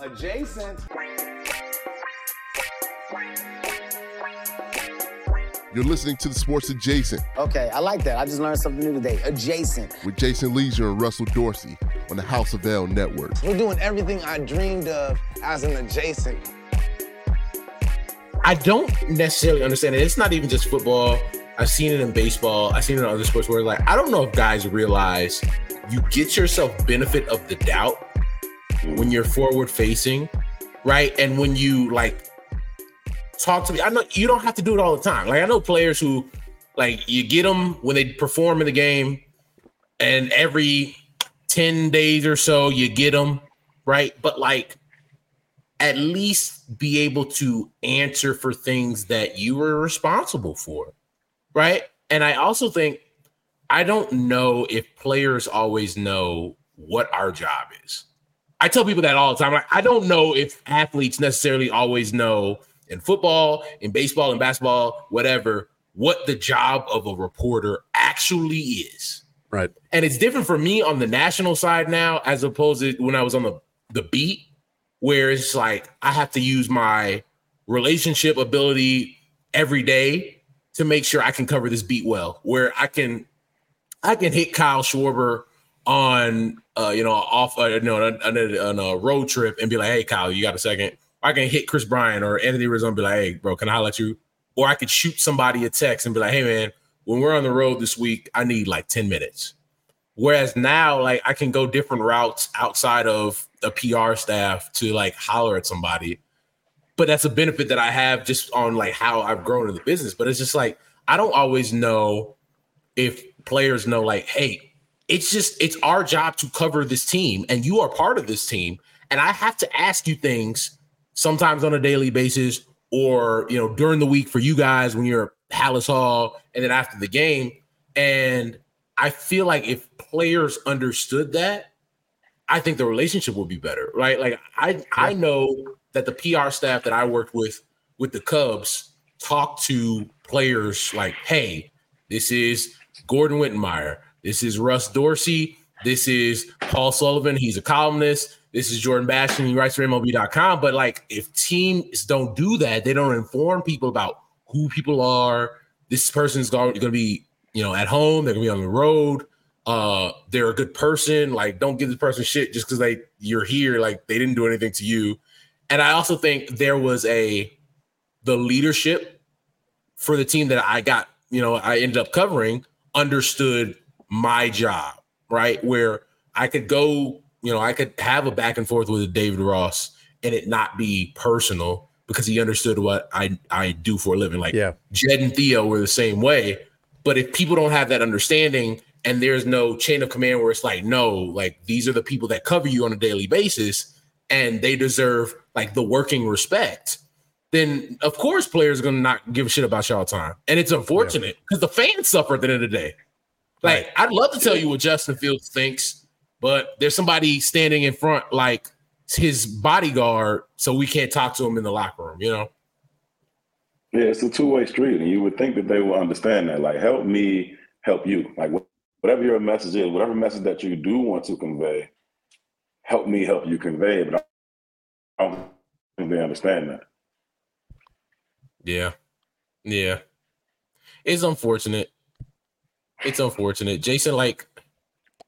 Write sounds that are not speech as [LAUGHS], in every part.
Adjacent. You're listening to the Sports Adjacent Okay, I like that. I just learned something new today. Adjacent. with Jason Lieser and Russell Dorsey on the House of L Network. We're doing everything I dreamed of as an adjacent. I don't necessarily understand it. It's not even just football. I've seen it in baseball. I've seen it in other sports where like I don't know if guys realize you get yourself benefit of the doubt when you're forward facing, right? And when you like talk to me, I know you don't have to do it all the time. Like I know players who like you get them when they perform in the game, and every 10 days or so you get them, right? But like at least be able to answer for things that you were responsible for, right? And I also think I don't know if players always know what our job is. I tell people that all the time. Like, I don't know if athletes necessarily always know in football, in baseball, in basketball, whatever, what the job of a reporter actually is. Right. And it's different for me on the national side now, as opposed to when I was on the, the beat, where it's like I have to use my relationship ability every day to make sure I can cover this beat well, where I can I can hit Kyle Schwarber on uh, you know, off uh, you know, on, a, on a road trip and be like, hey Kyle, you got a second? I can hit Kris Bryant or Anthony Rizzo and be like, hey, bro, can I let you? Or I could shoot somebody a text and be like, hey man, when we're on the road this week, I need like 10 minutes. Whereas now, like I can go different routes outside of the PR staff to like holler at somebody. But that's a benefit that I have just on like how I've grown in the business. But it's just like I don't always know if players know, like, hey, it's just it's our job to cover this team, and you are part of this team. And I have to ask you things sometimes on a daily basis, or you know, during the week for you guys when you're at Halas Hall, and then after the game. And I feel like if players understood that, I think the relationship would be better, right? Like I I know that the PR staff that I worked with with the Cubs talk to players like, hey, this is Gordon Wittenmyer, this is Russ Dorsey, this is Paul Sullivan, he's a columnist. This is Jordan Bastian, he writes for MLB.com. But like if teams don't do that, they don't inform people about who people are. This person's going to be, you know, at home, they're gonna be on the road. Uh they're a good person. Like don't give this person shit just because they you're here. Like they didn't do anything to you. And i also think there was a the leadership for the team that i got you know i ended up covering understood my job right where i could go you know i could have a back and forth with david ross and it not be personal because he understood what i i do for a living like Yeah. jed and theo were the same way but if people don't have that understanding and there's no chain of command where it's like, no, like these are the people that cover you on a daily basis and they deserve like the working respect, then of course players are gonna not give a shit about y'all time. And it's unfortunate because the fans suffer at the end of the day. Like, I'd love to tell you what Justin Fields thinks, but there's somebody standing in front like his bodyguard, so we can't talk to him in the locker room, you know? Yeah, it's a two way street, and you would think that they will understand that. Like, help me help you. Like, whatever your message is, whatever message that you do want to convey, help me help you convey it. But I don't think they understand that. Yeah. Yeah. It's unfortunate. It's unfortunate. Jason, like,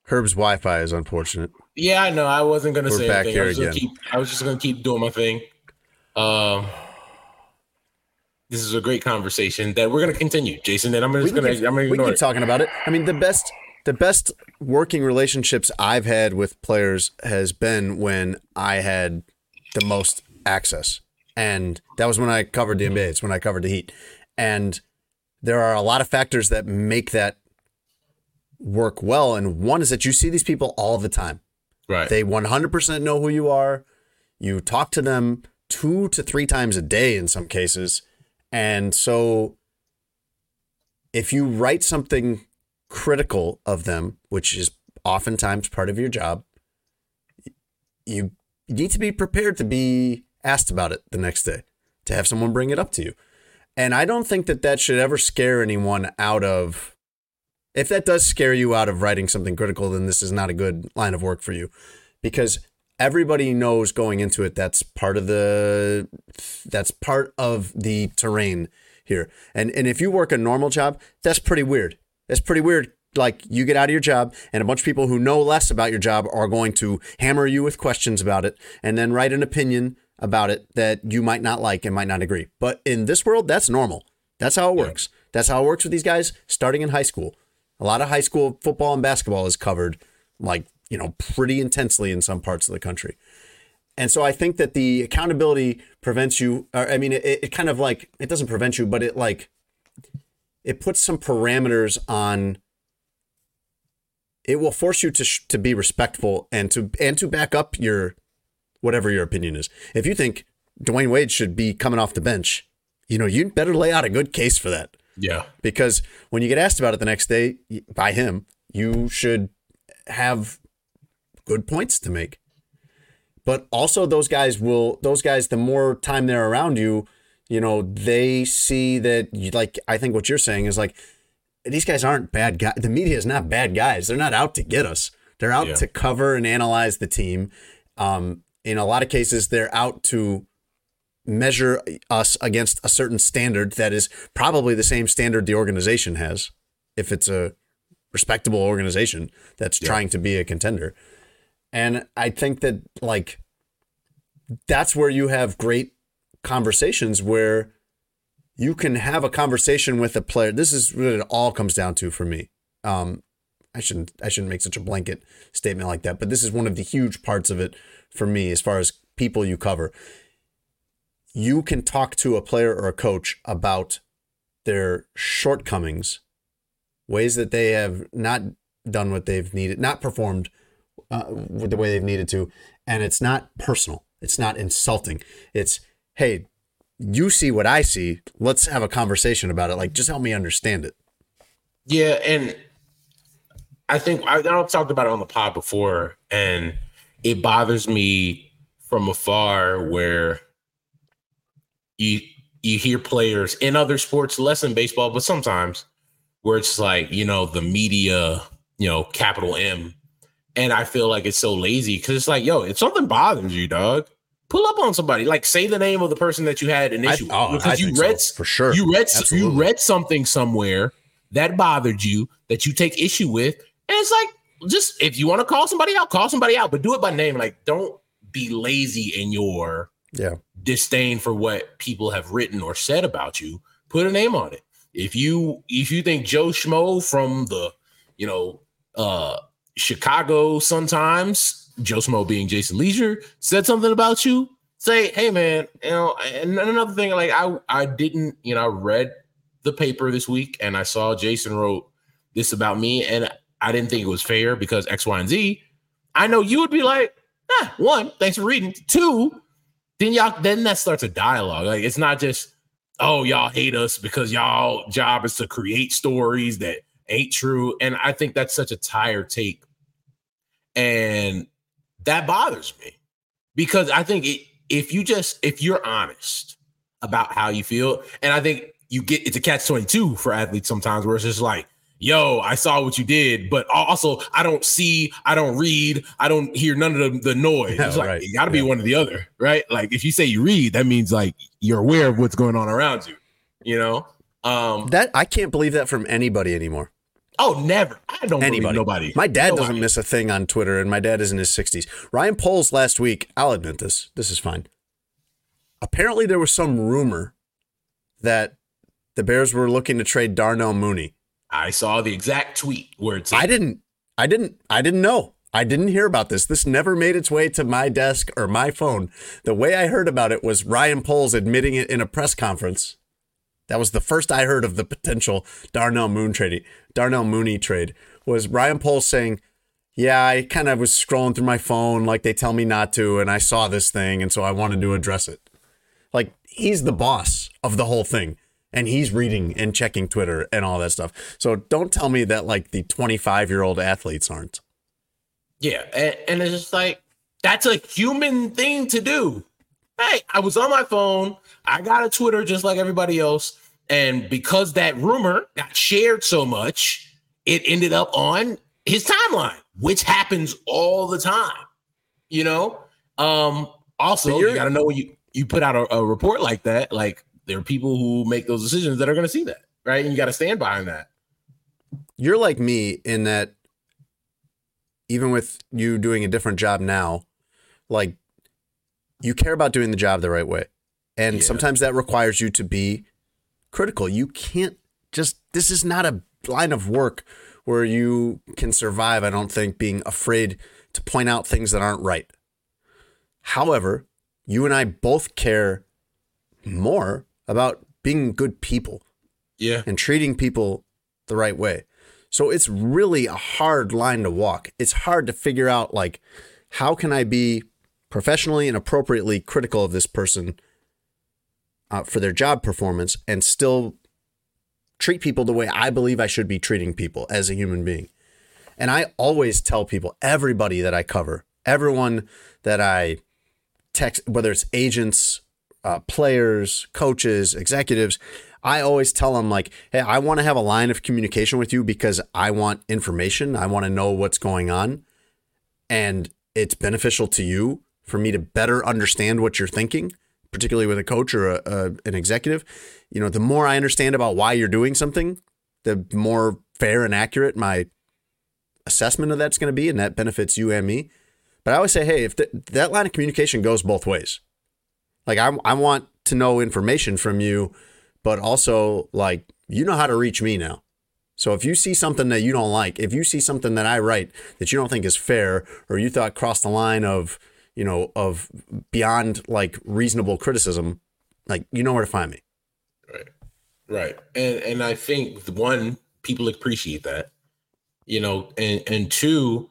Herb's Wi-Fi is unfortunate. Yeah, I know. I wasn't gonna We're say back anything. here I was, again. keep, I was just gonna keep doing my thing. Um, this is a great conversation that we're gonna continue, Jason. And I'm just gonna, can, I'm we can ignore keep it. talking about it. I mean, the best the best working relationships I've had with players has been when I had the most access, and that was when I covered the NBA. It's when I covered the Heat, and there are a lot of factors that make that work well. And one is that you see these people all the time. Right. They 100% know who you are. You talk to them two to three times a day in some cases. And so if you write something critical of them, which is oftentimes part of your job, you need to be prepared to be asked about it the next day, to have someone bring it up to you. And I don't think that that should ever scare anyone out of. If that does scare you out of writing something critical, then this is not a good line of work for you because everybody knows going into it that's part of the that's part of the terrain here. And and if you work a normal job, that's pretty weird. That's pretty weird. Like you get out of your job and a bunch of people who know less about your job are going to hammer you with questions about it and then write an opinion about it that you might not like and might not agree. But in this world, that's normal. That's how it works. That's how it works with these guys starting in high school. A lot of high school football and basketball is covered like, you know, pretty intensely in some parts of the country. And so I think that the accountability prevents you, or, I mean, it, it kind of like, it doesn't prevent you, but it like, it puts some parameters on, it will force you to, sh- to be respectful and to, and to back up your, whatever your opinion is. If you think Dwyane Wade should be coming off the bench, you know, you'd better lay out a good case for that yeah. because when you get asked about it the next day by him, you should have good points to make. But also, those guys will, those guys, the more time they're around you, you know, they see that, you, like, I think what you're saying is like, these guys aren't bad guys. The media is not bad guys. They're not out to get us. They're out Yeah. to cover and analyze the team. Um, in a lot of cases, they're out to measure us against a certain standard that is probably the same standard the organization has, if it's a respectable organization that's trying to be a contender. And I think that like that's where you have great conversations where you can have a conversation with a player. This is what it all comes down to for me. Um, I shouldn't I shouldn't make such a blanket statement like that, but this is one of the huge parts of it for me as far as people you cover. You can talk to a player or a coach about their shortcomings, ways that they have not done what they've needed, not performed uh, the way they've needed to, and it's not personal. It's not insulting. It's hey, you see what I see. Let's have a conversation about it. Like, just help me understand it. Yeah, and I think I, I've talked about it on the pod before, and it bothers me from afar where you you hear players in other sports, less in baseball, but sometimes where it's like you know the media, you know, capital M, and I feel like it's so lazy because it's like, yo, if something bothers you, dog, pull up on somebody, like say the name of the person that you had an issue oh, with. oh, I because you think so, read for sure. you read you read something somewhere that bothered you that you take issue with, and it's like just if you want to call somebody out, call somebody out, but do it by name. Like, don't be lazy in your Yeah. disdain for what people have written or said about you. Put a name on it. If you if you think Joe Schmo from the you know uh Chicago sometimes Joe Schmo being Jason Lieser said something about you, say, hey man, you know, and another thing, like I I didn't, you know, I read the paper this week and I saw Jason wrote this about me, and I didn't think it was fair because X, Y, and Z. I know you would be like, ah, one, thanks for reading. Two, then y'all then that starts a dialogue. Like it's not just, oh, y'all hate us because y'all job is to create stories that ain't true. And I think that's such a tired take. And that bothers me because I think it, if you just if you're honest about how you feel, and I think you get it's a catch 22 for athletes sometimes where it's just like, yo, I saw what you did, but also I don't see, I don't read, I don't hear none of the, the noise. Yeah, it's like right. you gotta be Yeah. one or the other, right? Like if you say you read, that means like you're aware of what's going on around you, you know? Um That I can't believe that from anybody anymore. Oh, never. I don't Anybody. believe nobody. My dad Nobody. doesn't miss a thing on Twitter, and my dad is in his 60s. Ryan Poles last week, I'll admit this, this is fine. Apparently, there was some rumor that the Bears were looking to trade Darnell Mooney. I saw the exact tweet where it's I didn't, I didn't, I didn't know. I didn't hear about this. This never made its way to my desk or my phone. The way I heard about it was Ryan Poles admitting it in a press conference. That was the first I heard of the potential Darnell Moon trade, Darnell Mooney trade. Was Ryan Poles saying, "Yeah, I kind of was scrolling through my phone like they tell me not to, and I saw this thing, and so I wanted to address it." Like he's the boss of the whole thing, and he's reading and checking Twitter and all that stuff. So don't tell me that like the 25 year old athletes aren't. Yeah, and, and it's just like that's a human thing to do. Hey, I was on my phone. I got a Twitter just like everybody else, and because that rumor got shared so much, it ended up on his timeline, which happens all the time. You know. Um. Also, you got to know when you you put out a, a report like that, like there are people who make those decisions that are going to see that, right? And you got to stand behind that. You're like me in that even with you doing a different job now, like you care about doing the job the right way. And Yeah. sometimes that requires you to be critical. You can't just, this is not a line of work where you can survive, I don't think, being afraid to point out things that aren't right. However, you and I both care more about being good people Yeah. and treating people the right way. So it's really a hard line to walk. It's hard to figure out like how can I be professionally and appropriately critical of this person uh, for their job performance and still treat people the way I believe I should be treating people as a human being. And I always tell people, everybody that I cover, everyone that I text, whether it's agents, uh, players, coaches, executives, I always tell them like, "Hey, I want to have a line of communication with you because I want information. I want to know what's going on, and it's beneficial to you for me to better understand what you're thinking, particularly with a coach or a, a, an executive. You know, the more I understand about why you're doing something, the more fair and accurate my assessment of that's going to be, and that benefits you and me. But I always say, hey, if th- that line of communication goes both ways, like I, I want to know information from you, but also like you know how to reach me now. So if you see something that you don't like, if you see something that I write that you don't think is fair, or you thought crossed the line of, you know, of beyond like reasonable criticism, like you know where to find me. Right. Right. And and I think one people appreciate that. You know, and and two,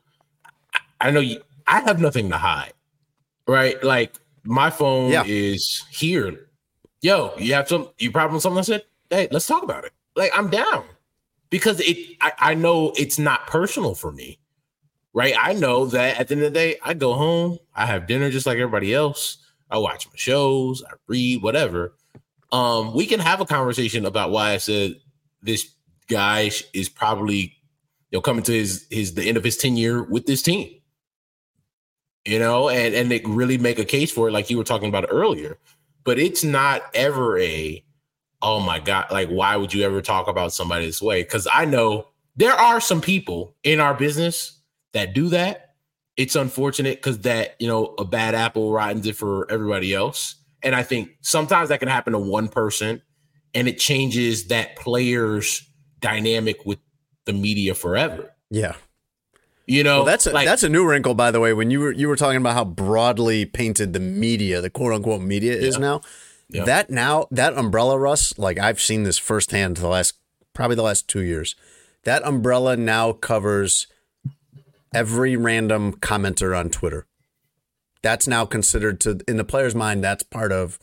I- know you I have nothing to hide. Right? Like my phone Yeah. is here. Yo, you have some you problem with something I said? Hey, let's talk about it. Like I'm down. Because it I, I know it's not personal for me. Right? I know that at the end of the day, I go home, I have dinner just like everybody else. I watch my shows, I read, whatever um, we can have a conversation about why I said this guy is probably you know coming to his his the end of his tenure with this team. You know, and and they really make a case for it, like you were talking about earlier. But it's not ever a oh my god, like why would you ever talk about somebody this way? Because I know there are some people in our business that do that. It's unfortunate because that you know a bad apple rottens it for everybody else. And I think sometimes that can happen to one person and it changes that player's dynamic with the media forever. Yeah. You know, Well, that's a, like, that's a new wrinkle, by the way. When you were you were talking about how broadly painted the media, the quote unquote media, is Yeah. now. Yeah. That now that umbrella, Russ, like I've seen this firsthand the last probably the last two years. That umbrella now covers every random commenter on Twitter. That's now considered to in the player's mind. That's part of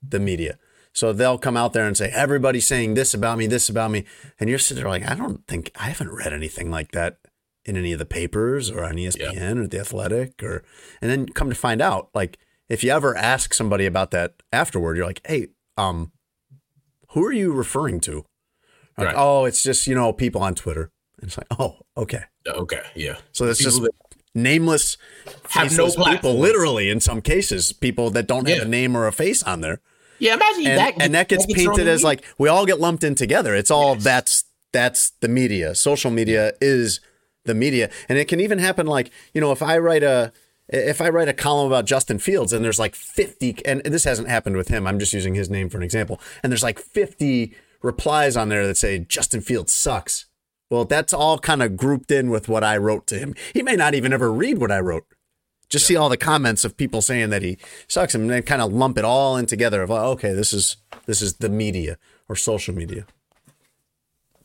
the media. So they'll come out there and say everybody's saying this about me, this about me, and you're sitting there like, I don't think I haven't read anything like that in any of the papers or on ESPN or the Athletic or and then come to find out like if you ever ask somebody about that afterward you're like hey um who are you referring to like Right. oh it's just you know people on Twitter and it's like oh okay okay, yeah. so that's People just that nameless have no people platform. literally in some cases people that don't have Yeah. a name or a face on there Yeah, imagine and that and that gets thrown painted as like we all get lumped in together it's all Yes. that's that's the media. Social media is the media. And it can even happen like, you know, if I write a if I write a column about Justin Fields and there's like 50 and this hasn't happened with him. I'm just using his name for an example. And there's like 50 replies on there that say Justin Fields sucks. Well, that's all kind of grouped in with what I wrote to him. He may not even ever read what I wrote. Just see all the comments of people saying that he sucks and then kind of lump it all in together of oh, okay, this is this is the media or social media.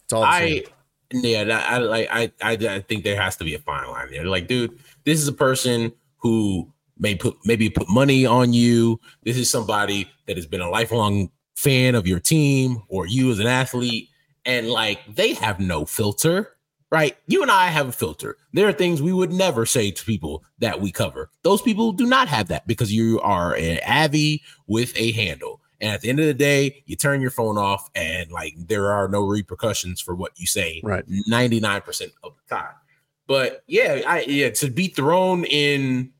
It's all the I same. Yeah, that, I like I, I I think there has to be a fine line there. Like, dude, this is a person who may put maybe put money on you. This is somebody that has been a lifelong fan of your team or you as an athlete, and like they have no filter. Right, you and I have a filter. There are things we would never say to people that we cover. Those people do not have that because you are an Avi with a handle. And at the end of the day, you turn your phone off and like there are no repercussions for what you say Right. 99% of the time. But yeah, I yeah, to be thrown in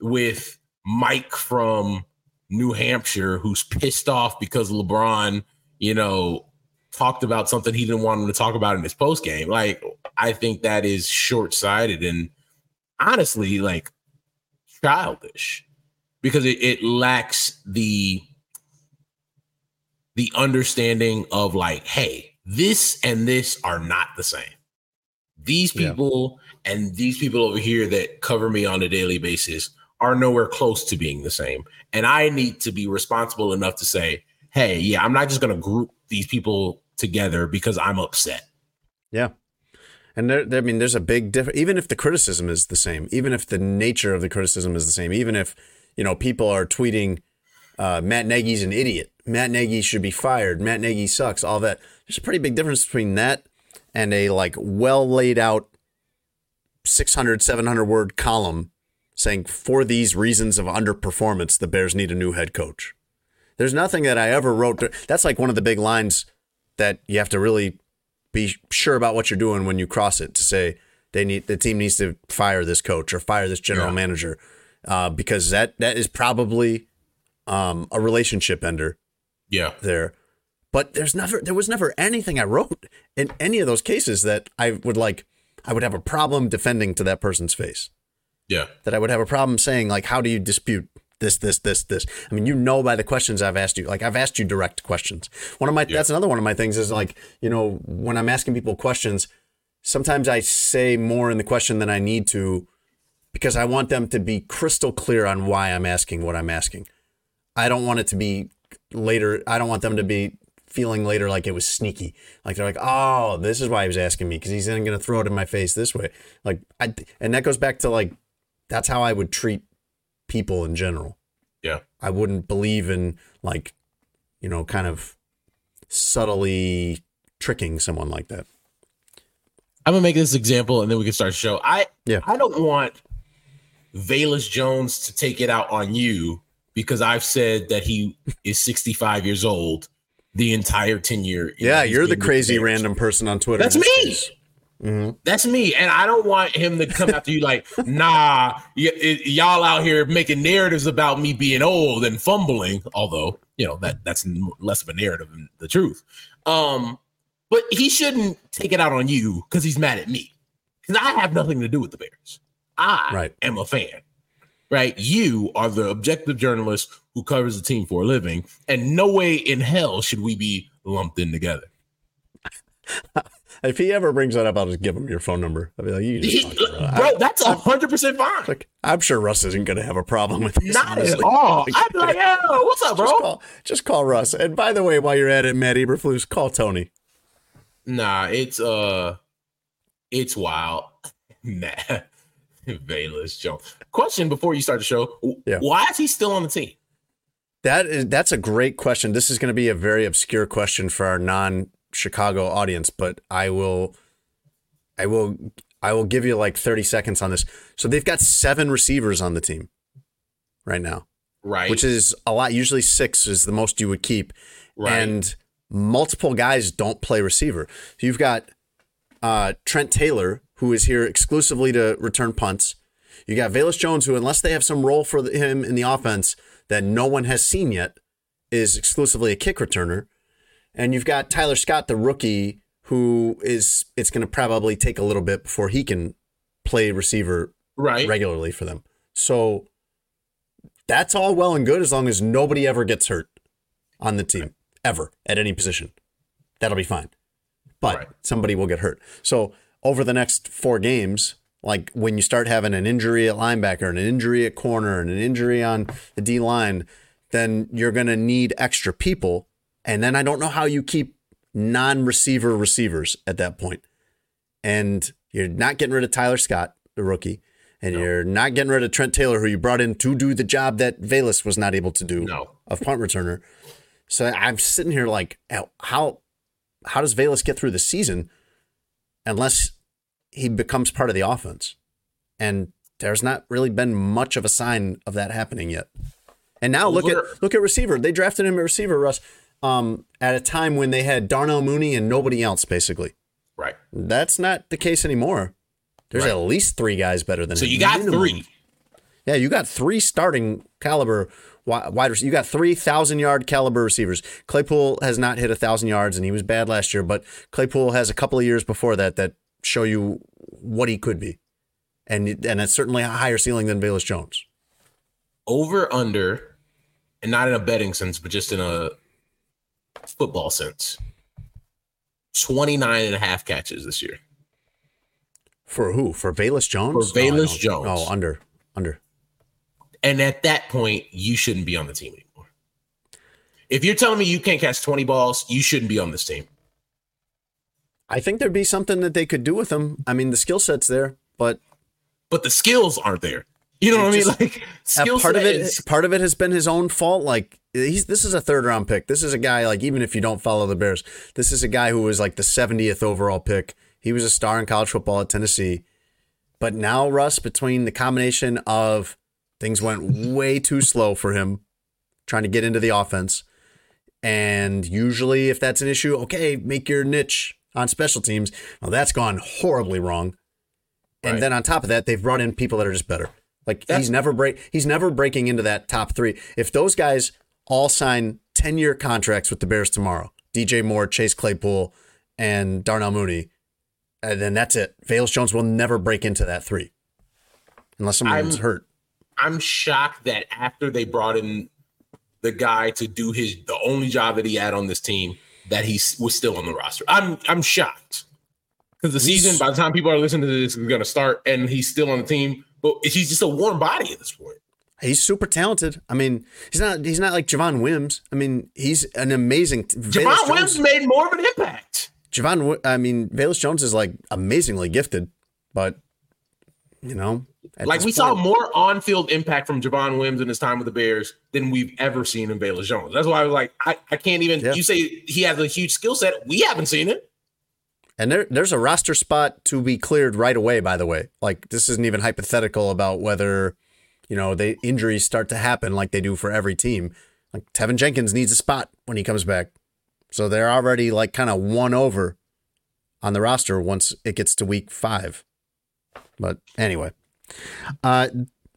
with Mike from New Hampshire who's pissed off because LeBron, you know, talked about something he didn't want him to talk about in his post game. Like, I think that is short sighted and honestly, like childish because it, it lacks the the understanding of like, hey, this and this are not the same. These Yeah. people and these people over here that cover me on a daily basis are nowhere close to being the same. And I need to be responsible enough to say, hey, yeah, I'm not just going to group these people together because I'm upset. Yeah. And there, there- I mean, there's a big difference. Even if the criticism is the same, even if the nature of the criticism is the same, even if you know people are tweeting, uh, "Matt Nagy's an idiot," "Matt Nagy should be fired," "Matt Nagy sucks," all that. There's a pretty big difference between that and a like well laid out 600, 700 word column saying for these reasons of underperformance, the Bears need a new head coach. There's nothing that I ever wrote. That's like one of the big lines that you have to really be sure about what you're doing when you cross it to say they need the team needs to fire this coach or fire this general Yeah. manager uh, because that that is probably um, a relationship ender Yeah. there. But there's never there was never anything I wrote in any of those cases that I would like I would have a problem defending to that person's face. Yeah. That I would have a problem saying like how do you dispute this this this this. I mean you know by the questions I've asked you. Like I've asked you direct questions. One of my that's another one of my things is like, you know, when I'm asking people questions, sometimes I say more in the question than I need to because I want them to be crystal clear on why I'm asking what I'm asking. I don't want it to be later. I don't want them to be feeling later like it was sneaky. Like they're like, oh, this is why he was asking me because he's then going to throw it in my face this way. Like, I, and that goes back to like, that's how I would treat people in general. Yeah. I wouldn't believe in like, you know, kind of subtly tricking someone like that. I'm gonna make this example and then we can start the show. I Yeah. I don't want Velus Jones to take it out on you because I've said that he is 65 years old the entire tenure. Yeah, you're the crazy Bears. random person on Twitter. That's me. Mhm. That's me, and I don't want him to come after you like, [LAUGHS] nah, y- y- y'all out here making narratives about me being old and fumbling. Although you know that that's less of a narrative than the truth. Um, but he shouldn't take it out on you because he's mad at me because I have nothing to do with the Bears. I Right. am a fan. Right, you are the objective journalist who covers the team for a living, and no way in hell should we be lumped in together. If he ever brings that up, I'll just give him your phone number. I'll be like, you He- just talk to Russ. [LAUGHS] bro, that's a hundred percent fine. Like, I'm sure Russ isn't going to have a problem with this. Not at honestly. all. [LAUGHS] I'd be like, yo, what's up, bro? Just call, just call Russ. And by the way, while you're at it, Matt Eberflus, call Tony. Nah, it's uh it's wild. [LAUGHS] Nah. [LAUGHS] Velus Jones. Question before you start the show. Yeah. Why is he still on the team? That is that's a great question. This is going to be a very obscure question for our non-Chicago audience, but I will I will I will give you like 30 seconds on this. So they've got 7 receivers on the team right now, Right. which is a lot. Usually 6 is the most you would keep. right. And multiple guys don't play receiver. So you've got uh, Trent Taylor, who is here exclusively to return punts. You got Velus Jones, who, unless they have some role for him in the offense that no one has seen yet, is exclusively a kick returner. And you've got Tyler Scott, the rookie, who is it's going to probably take a little bit before he can play receiver Right. regularly for them. So that's all well and good as long as nobody ever gets hurt on the team ever at any position. That'll be fine. But Right. somebody will get hurt. So over the next four games, like when you start having an injury at linebacker and an injury at corner and an injury on the D line, then you're going to need extra people. And then I don't know how you keep non receiver receivers at that point. And you're not getting rid of Tyler Scott, the rookie. And you're not getting rid of Trent Taylor, who you brought in to do the job that Velus was not able to do No. of punt returner. So I'm sitting here like, how how does Velus get through the season unless he becomes part of the offense? And there's not really been much of a sign of that happening yet. And now look at look at receiver. They drafted him at receiver, Russ, um, at a time when they had Darnell Mooney and nobody else, basically. Right. That's not the case anymore. There's Right. at least three guys better than So him. So you got Minimum. three. Yeah, you got three starting caliber wide receivers. You got three thousand yard caliber receivers. Claypool has not hit a thousand yards, and he was bad last year. But Claypool has a couple of years before that that show you what he could be, and and it's certainly a higher ceiling than Velus Jones. Over under, and not in a betting sense, but just in a football sense. 29 and a half catches this year. For who? For Velus Jones? For Velus I Jones. Oh, under under. And at that point, you shouldn't be on the team anymore. If you're telling me you can't catch 20 balls, you shouldn't be on this team. I think there'd be something that they could do with him. I mean, the skill set's there, but But the skills aren't there. You know what I mean? Like Uh, skill part of it is- part of it has been his own fault like he's this is a third round pick this is a guy like even if you don't follow the bears this is a guy who was like the 70th overall pick he was a star in college football at tennessee but now russ between the combination of things went way too slow for him trying to get into the offense and usually if that's an issue okay make your niche on special teams well that's gone horribly wrong and Right. then on top of that, they've brought in people that are just better. Like That's- he's never break he's never breaking into that top three. If those guys all sign ten year contracts with the Bears tomorrow, DJ Moore, Chase Claypool, and Darnell Mooney, and then that's it. Velus Jones will never break into that three. Unless someone's I'm- hurt. I'm shocked that after they brought in the guy to do his the only job that he had on this team, that he was still on the roster. I'm I'm shocked because the season, by the time people are listening to this, is going to start, and he's still on the team. But he's just a warm body at this point. He's super talented. I mean, he's not he's not like Javon Wims. I mean, he's an amazing Velus Javon Williams Jones- made more of an impact. Javon, I mean, Velus Jones is like amazingly gifted, but you know, Like we saw more on-field impact from Javon Wims in his time with the Bears than we've ever seen in Baylor Jones. That's why I was like, I, I can't even. Yeah. You say he has a huge skill set. We haven't seen it. And there, there's a roster spot to be cleared right away. By the way, like this isn't even hypothetical about whether, you know, the injuries start to happen like they do for every team. Like Teven Jenkins needs a spot when he comes back, so they're already like kind of one over on the roster once it gets to week five. But anyway, uh,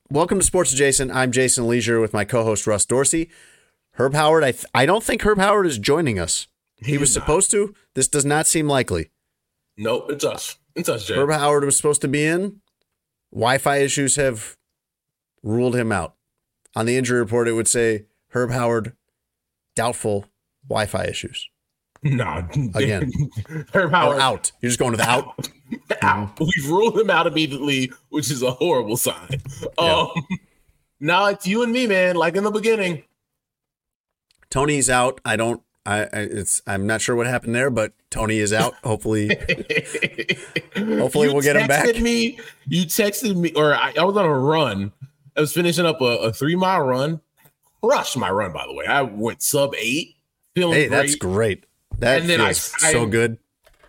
welcome to Sports Jason. I'm Jason Lieser with my co-host Russ Dorsey. Herb Howard, I th- I don't think Herb Howard is joining us. He was is not. supposed to. This does not seem likely. Nope, it's us. It's us, Jay. Herb Howard was supposed to be in. Wi-Fi issues have ruled him out. On the injury report, it would say Herb Howard, doubtful Wi-Fi issues. Nah, [LAUGHS] Again. Herb Or Howard out. You're just going to the out. Out. We've ruled him out immediately, which is a horrible sign. Yeah. Um, now it's you and me, man. Like in the beginning. Tony's out. I don't. I. I it's. I'm not sure what happened there, but Tony is out. Hopefully, [LAUGHS] Hopefully You we'll get him back. texted Me, you texted me, or I, I was on a run. I was finishing up a, a three mile run. Crushed my run, by the way. I went sub eight, feeling hey, great. that's great. That And then feels I- so good.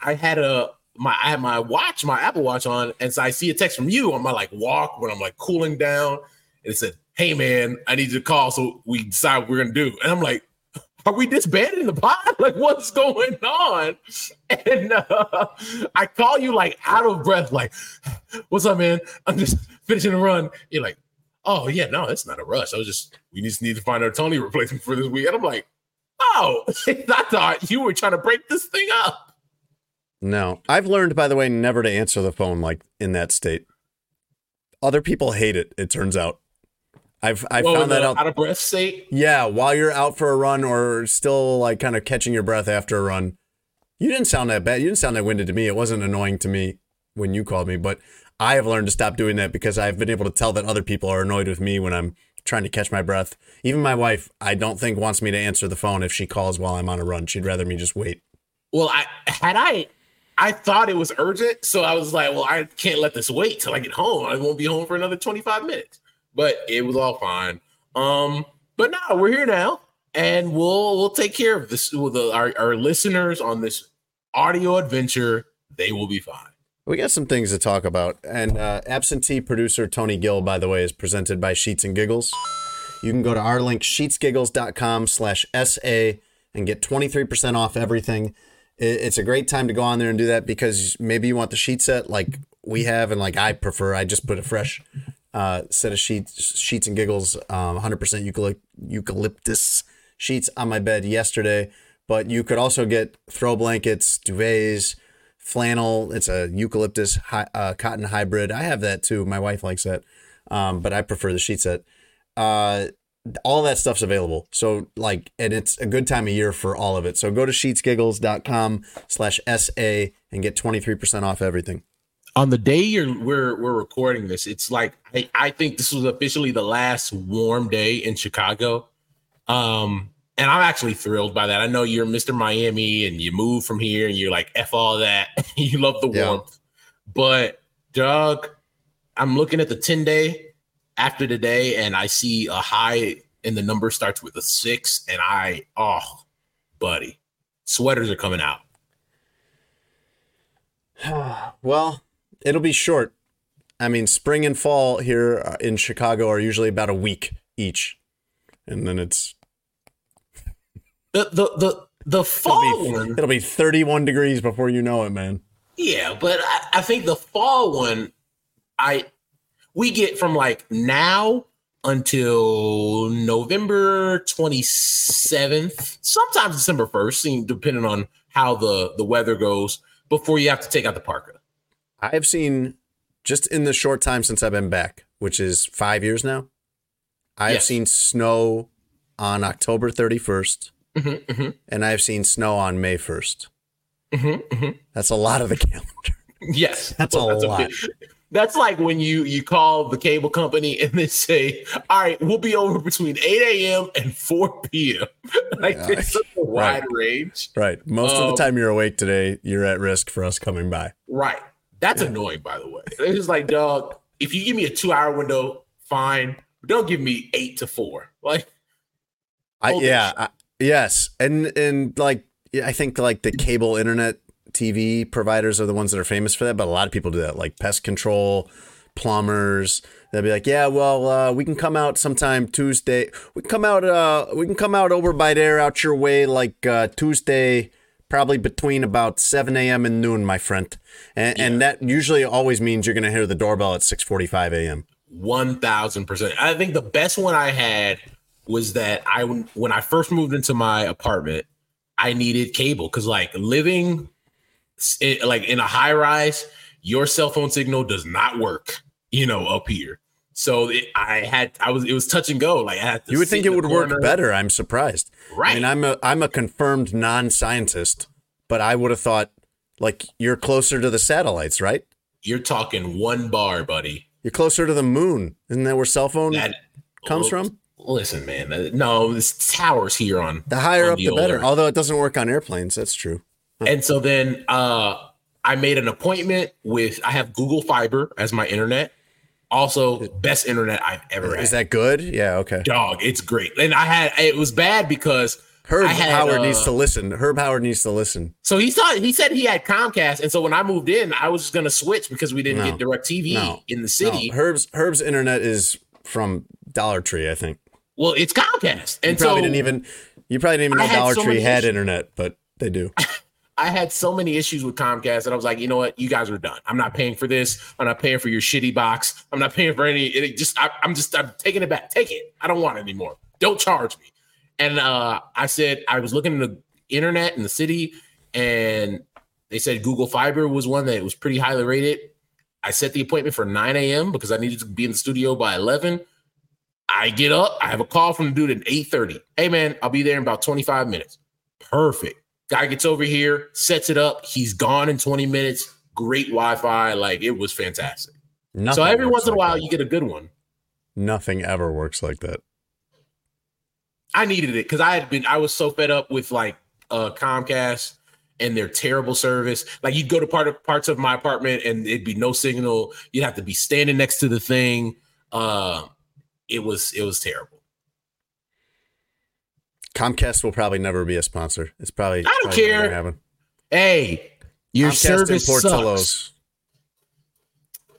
I had a my I had my watch, my Apple Watch on, and so I see a text from you on my like walk when I'm like cooling down, and it said, "Hey man, I need you to call so we decide what we're gonna do." And I'm like, "Are we disbanding the pod? [LAUGHS] Like, what's going on?" [LAUGHS] And uh, I call you like out of breath, like, "What's up, man? I'm just finishing a run." You're like, "Oh yeah, no, it's not a rush. I was just we just need to find our Tony replacement for this week." And I'm like, "Oh, [LAUGHS] I thought you were trying to break this thing up." No, I've learned, by the way, never to answer the phone like in that state. Other people hate it. It turns out. I've I Well, found that out. out of breath state. Yeah, while you're out for a run or still like kind of catching your breath after a run, you didn't sound that bad. You didn't sound that winded to me. It wasn't annoying to me when you called me, but I have learned to stop doing that because I've been able to tell that other people are annoyed with me when I'm trying to catch my breath. Even my wife, I don't think wants me to answer the phone if she calls while I'm on a run. She'd rather me just wait. Well, I had I I thought it was urgent, so I was like, well, I can't let this wait till I get home. I won't be home for another 25 minutes. But it was all fine. Um, but now we're here now, and we'll we'll take care of this with the, our, our listeners on this audio adventure. They will be fine. We got some things to talk about. And uh, absentee producer Tony Gill, by the way, is presented by Sheets and Giggles. You can go to our link, sheetsgiggles.com slash SA, and get 23% off everything. It's a great time to go on there and do that because maybe you want the sheet set like we have and like I prefer. I just put a fresh uh, set of sheets, sheets and giggles, um, 100% eucalypt- eucalyptus sheets on my bed yesterday. But you could also get throw blankets, duvets, flannel. It's a eucalyptus hy- uh, cotton hybrid. I have that too. My wife likes that, um, but I prefer the sheet set. Uh, all that stuff's available. So like, and it's a good time of year for all of it. So go to sheetsgiggles.com slash SA and get 23% off everything. On the day you're we're we're recording this, it's like I, I think this was officially the last warm day in Chicago. Um, and I'm actually thrilled by that. I know you're Mr. Miami and you moved from here and you're like F all that. [LAUGHS] you love the Yeah. warmth. But Doug, I'm looking at the 10 day after the day and I see a high and the number starts with a six. And I, oh, buddy, sweaters are coming out. [SIGHS] Well, it'll be short. I mean, spring and fall here uh, in Chicago are usually about a week each. And then it's The the the the it'll fall be, one, it'll be 31 degrees before you know it, man. yeah, but I, I think the fall one, I we get from like now until November twenty seventh, sometimes December first, depending on how the the weather goes. Before you have to take out the parka. I've seen just in the short time since I've been back, which is five years now, I've Yes. seen snow on October 31st Mhm, mhm, and I've seen snow on May 1st. mhm, mhm. That's a lot of the [LAUGHS] calendar. Yes, That's a lot. big- that's like when you you call the cable company and they say, "All right, we'll be over between 8 a.m. and 4 p.m." [LAUGHS] like Yeah. it's such a Right. wide range. Right. Most of Um, the time you're awake today, you're at risk for us coming by. Right. That's annoying, by the way. It's just like, dog, if you give me a two hour window, fine. But don't give me eight to four. Like, I, yeah. I, yes, and and like I think like the cable internet TV providers are the ones that are famous for that, but a lot of people do that, like pest control, plumbers. They'll be like, yeah, well, uh, we can come out sometime Tuesday. We can come out, uh, we can come out over by there, out your way, like uh, Tuesday, probably between about seven a.m. and noon, my friend. And, and that usually always means you're going to hear the doorbell at six forty-five a.m. one thousand percent. I think the best one I had was that I when I first moved into my apartment, I needed cable because like living in, like in a high rise, your cell phone signal does not work. You know, up here. So it, I had I was it was touch and go. Like I had to You would think it the would work better. I'm surprised. Right. I mean, I'm a I'm a confirmed non-scientist, but I would have thought like you're closer to the satellites, right? You're talking one bar, buddy. You're closer to the moon. Isn't that where cell phone That comes from? Listen, man. uh, No, this towers here on The higher on up, the better. old- Although it doesn't work on airplanes. That's true. And so then uh I made an appointment with I have Google Fiber as my internet. Also, best internet I've ever had. Is that good? Yeah. Okay. dog? It's great. And I had it was bad because Herb had, Howard uh, needs to listen. Herb Howard needs to listen. so he thought he said he had Comcast, and so when I moved in, I was just gonna switch because we didn't No. get DirecTV No. in the city. No, Herb's Herb's internet is from Dollar Tree, I think. well, it's Comcast. and You probably so didn't even you probably didn't even know Dollar so Tree had issues. internet, but they do. [LAUGHS] I had so many issues with Comcast that I was like, you know what, you guys are done. I'm not paying for this. I'm not paying for your shitty box. I'm not paying for any. It just, I, I'm just, I'm taking it back. Take it. I don't want it anymore. Don't charge me. And uh, I said I was looking at the internet in the city, and They said Google Fiber was one that was pretty highly rated. I set the appointment for 9 a.m. because I needed to be in the studio by 11. I get up, I have a call from the dude at 8:30. Hey man, I'll be there in about 25 minutes. Perfect. Guy gets over here, sets it up. He's gone in 20 minutes. Great Wi-Fi. Like it was fantastic. Nothing so every once in a while that. you get a good one. Nothing ever works like that. I needed it because I had been I was so fed up with like uh Comcast and their terrible service. Like you'd go to part of parts of my apartment and it'd be no signal. You'd have to be standing next to the thing. Uh it was it was terrible. Comcast will probably never be a sponsor. It's probably I don't probably care. Hey, your Comcast service sucks. Portillo's.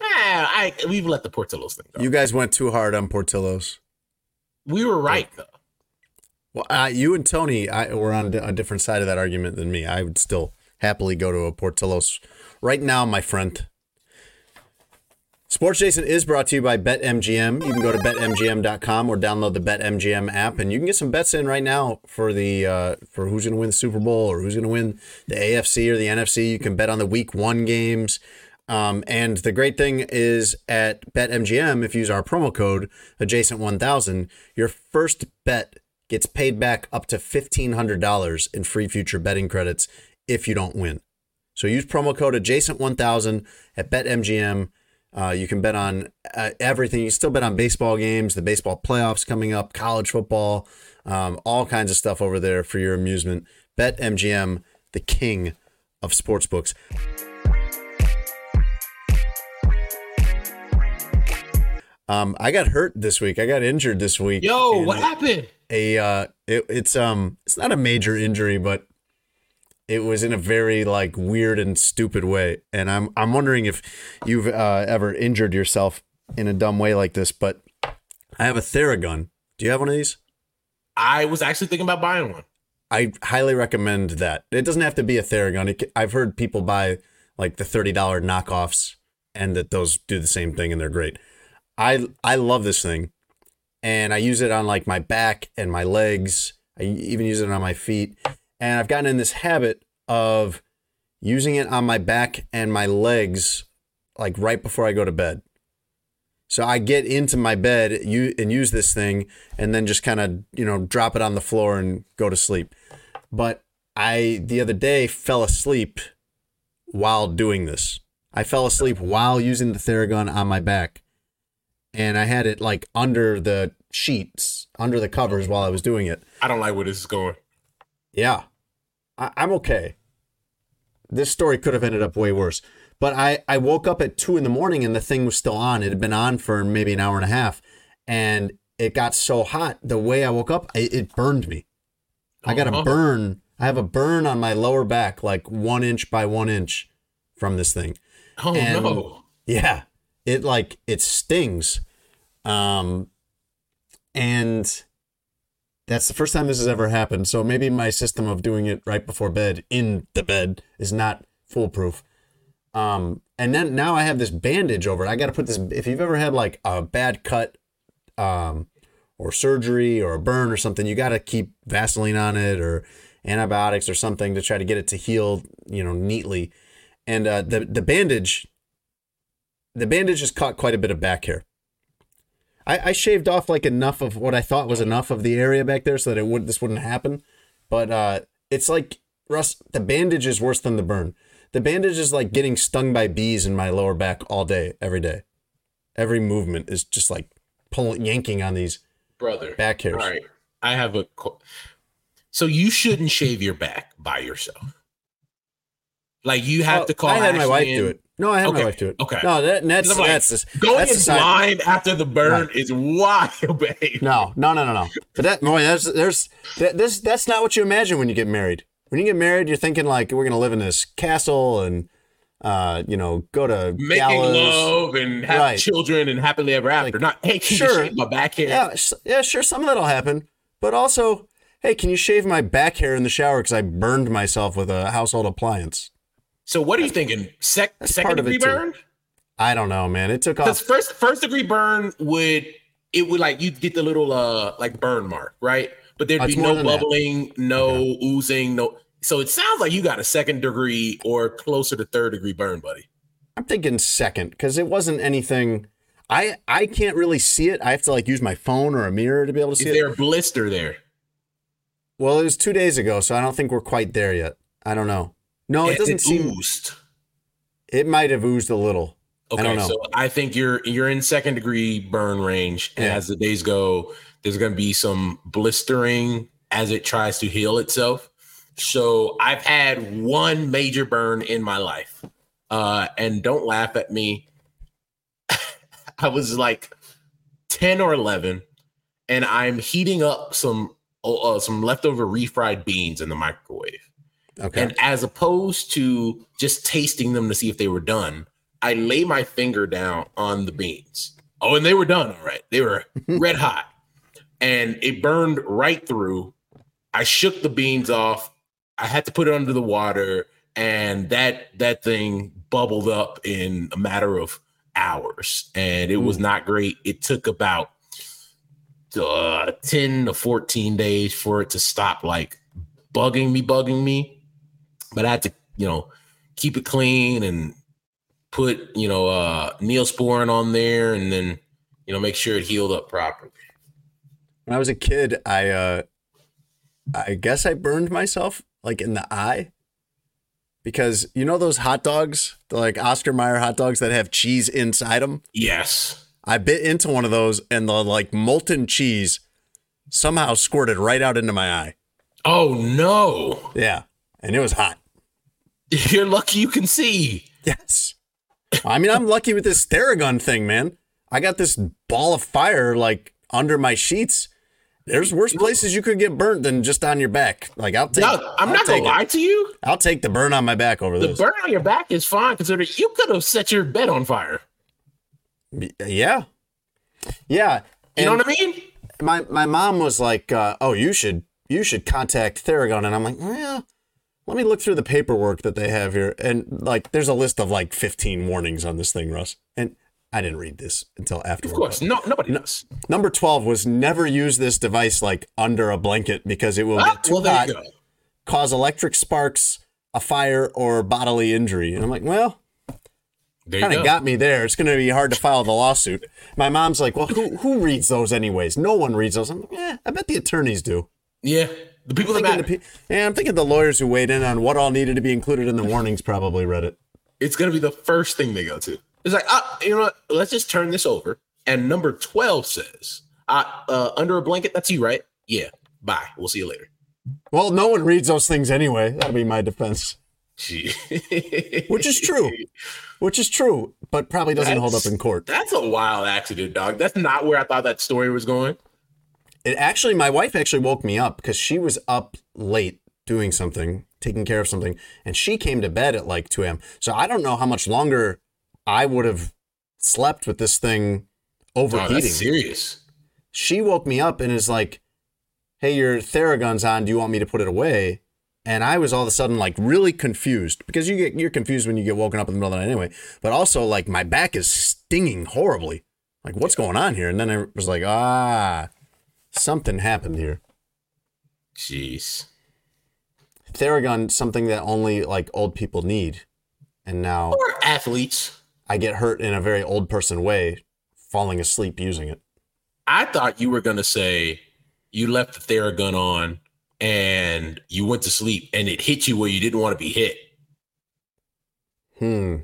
Ah, I we've let the Portillo's thing go. You guys went too hard on Portillo's. we were right though. Well, uh, you and Tony I, were on a different side of that argument than me. I would still happily go to a Portillo's right now, my friend. Sports Adjacent is brought to you by BetMGM. You can go to betmgm.com or download the BetMGM app, and you can get some bets in right now for the uh, for who's going to win the Super Bowl or who's going to win the AFC or the NFC. You can bet on the Week One games. Um, and the great thing is at BetMGM, if you use our promo code adjacent1000, your first bet gets paid back up to $1,500 in free future betting credits if you don't win. So use promo code adjacent1000 at BetMGM. Uh, you can bet on uh, everything. You can still bet on baseball games, the baseball playoffs coming up, college football, um, all kinds of stuff over there for your amusement. Bet MGM, the king of sportsbooks. Um, I got hurt this week. I got injured this week. Yo, what happened? A uh, it, it's um, it's not a major injury, but it was in a very like weird and stupid way. And I'm I'm wondering if you've uh, ever injured yourself in a dumb way like this. But I have a Theragun. Do you have one of these? I was actually thinking about buying one. I highly recommend that. It doesn't have to be a Theragun. It, I've heard people buy like the thirty dollar knockoffs, and that those do the same thing, and they're great. I I love this thing, and I use it on like my back and my legs. I even use it on my feet, and I've gotten in this habit of using it on my back and my legs, like right before I go to bed. So I get into my bed you and use this thing and then just kind of, you know, drop it on the floor and go to sleep. But I the other day fell asleep while doing this. I fell asleep while using the Theragun on my back. And I had it like under the sheets, under the covers while I was doing it. I don't like where this is going. Yeah. I, I'm okay. This story could have ended up way worse. But I, I woke up at two in the morning and the thing was still on. It had been on for maybe an hour and a half. And it got so hot. The way I woke up, it, it burned me. I got a Uh-huh. burn. I have a burn on my lower back, like one inch by one inch from this thing. Oh And- no. Yeah. It like it stings. Um and that's the first time this has ever happened. So maybe my system of doing it right before bed in the bed is not foolproof. Um and then now I have this bandage over it. I got to put this if you've ever had like a bad cut um or surgery or a burn or something, you got to keep Vaseline on it or antibiotics or something to try to get it to heal, you know, neatly. And uh, the the bandage the bandage has caught quite a bit of back hair. I, I shaved off like enough of what I thought was enough of the area back there so that it would this wouldn't happen. But uh, it's like Russ, the bandage is worse than the burn. The bandage is like getting stung by bees in my lower back all day, every day. Every movement is just like pulling, yanking on these Brother. back hairs. All right. I have a qu- so you shouldn't shave your back by yourself. Like you have Well, to call. I had my wife in. do it. No, I had Okay, my wife do it. okay. No, that, that's like, that's just, Going that's in side- blind after the burn is wild, [LAUGHS] babe. No, no, no, no, no. But that boy, there's there's that, this that's not what you imagine when you get married. When you get married, you're thinking like we're gonna live in this castle and uh, you know, go to Making galas. love and have Right. children and happily ever after. Like, Not hey, can sure. you shave my back hair? Yeah, yeah, sure, some of that'll happen. But also, hey, can you shave my back hair in the shower because I burned myself with a household appliance? So what are you thinking? Sec- second it, degree too. burn? I don't know, man. It took off. first first degree burn would it would like you'd get the little uh like burn mark, right? But there'd Oh, be no than that. bubbling, no oozing, no So it sounds like you got a second degree or closer to third degree burn, buddy. I'm thinking second because it wasn't anything. I I can't really see it. I have to like use my phone or a mirror to be able to Is see it. there a blister there? Well, it was two days ago, so I don't think we're quite there yet. I don't know. No, it doesn't seem. oozed. It might have oozed a little. I Okay, know. so I think you're you're in second degree burn range, and Yeah. as the days go, there's going to be some blistering as it tries to heal itself. So I've had one major burn in my life, uh, and don't laugh at me. [LAUGHS] I was like ten or eleven, and I'm heating up some uh, some leftover refried beans in the microwave. Okay. And as opposed to just tasting them to see if they were done, I lay my finger down on the beans. Oh, and they were done. All right. They were [LAUGHS] red hot. And it burned right through. I shook the beans off. I had to put it under the water, and that that thing bubbled up in a matter of hours. And it was not great. It took about uh, 10 to 14 days for it to stop like bugging me, bugging me. But I had to, you know, keep it clean and put, you know, uh Neosporin on there and then, you know, make sure it healed up properly. when I was a kid, I uh, I guess I burned myself like in the eye because you know those hot dogs, the like Oscar Mayer hot dogs that have cheese inside them. Yes. I bit into one of those, and the like molten cheese somehow squirted right out into my eye. Oh no. Yeah, and it was hot. [LAUGHS] You're lucky you can see. Yes. I mean, I'm lucky with this Theragun thing, man. I got this ball of fire like under my sheets. There's worse places you could get burnt than just on your back. Like I'll take. No, I'm I'll not gonna take it. lie to you. I'll take the burn on my back over The this. The burn on your back is fine considering you could have set your bed on fire. Yeah, yeah. You know what I mean? My my mom was like, uh, "Oh, you should you should contact Theragun," and I'm like, "Well, let me look through the paperwork that they have here." And like, there's a list of like 15 warnings on this thing, Russ. And I didn't read this until after. Of course. No, nobody does. Number 12 was never use this device like under a blanket because it will Ah, get too well, hot, cause electric sparks, a fire, or bodily injury. And I'm like, well, kind go. of got me there. It's going to be hard to file the lawsuit. My mom's like, well, who who reads those anyways? No one reads those. I'm like, yeah, I bet the attorneys do. yeah. The people that matter. the pe- yeah, I'm thinking the lawyers who weighed in on what all needed to be included in the warnings probably read it. it's gonna be the first thing they go to. It's like, ah, you know what? Let's just turn this over. And number 12 says, uh, uh, under a blanket, that's you, right? Yeah. Bye. We'll see you later. Well, no one reads those things anyway. That'll be my defense. [LAUGHS] Which is true. Which is true, but probably doesn't hold up in court. That's a wild accident, dog. That's not where I thought that story was going. It actually, my wife actually woke me up because she was up late doing something, taking care of something, and she came to bed at like 2 a.m. So I don't know how much longer I would have slept with this thing Oh, overheating. that's serious. she woke me up and is like, "Hey, your Theragun's on. Do you want me to put it away?" And I was all of a sudden like really confused because you get you're confused when you get woken up in the middle of the night anyway. But also like my back is stinging horribly. Like what's going on here? And then I was like, ah, something happened here. Jeez. Theragun, something that only like old people need, and now Or athletes. I get hurt in a very old person way, falling asleep using it. I thought you were gonna say you left the Theragun on and you went to sleep and it hit you where you didn't want to be hit. Hmm.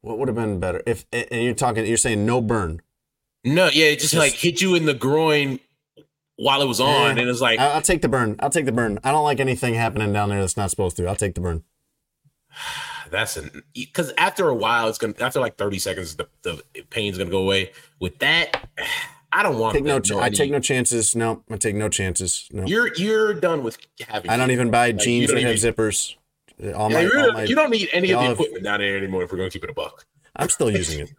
What would have been better if? And you're talking, you're saying no burn. No, yeah, it just, Just- like hit you in the groin while it was on, Eh, and it's like I- I'll take the burn. I'll take the burn. I don't like anything happening down there that's not supposed to. I'll take the burn. [SIGHS] that's an because after a while, it's gonna after like thirty seconds, the, the pain's gonna go away. With that, [SIGHS] I don't want Take no. Ch- I take no chances. No, I take no chances. No, You're you're done with having. I don't even buy Like, jeans that have zippers. All Yeah, my, you, all my- you don't need any of the equipment down there anymore if we're gonna keep it a buck. I'm still using it.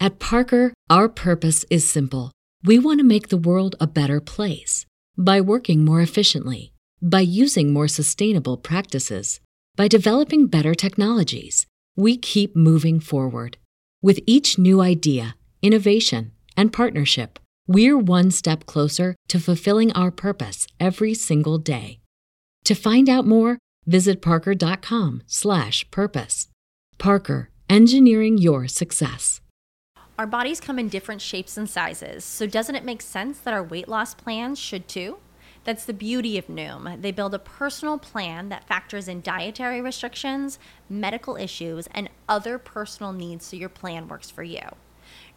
At Parker, our purpose is simple. We want to make the world a better place by working more efficiently, by using more sustainable practices, by developing better technologies. We keep moving forward. With each new idea, innovation, and partnership, we're one step closer to fulfilling our purpose every single day. To find out more, visit parker.com/purpose. Parker, engineering your success. Our bodies come in different shapes and sizes, so doesn't it make sense that our weight loss plans should too? That's the beauty of Noom. They build a personal plan that factors in dietary restrictions, medical issues, and other personal needs so your plan works for you.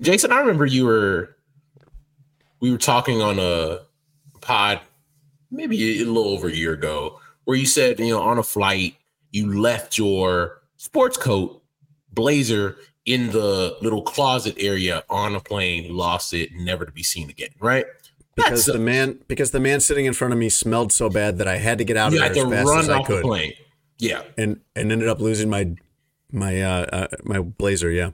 Jason, I remember you were we were talking on a pod maybe a little over a year ago where you said, you know, on a flight you left your sports coat blazer in the little closet area on a plane, lost it, never to be seen again, right? Because That's the man because the man sitting in front of me smelled so bad that I had to get out of there as fast as I could. plane. Yeah. And and ended up losing my my uh, uh my blazer, yeah.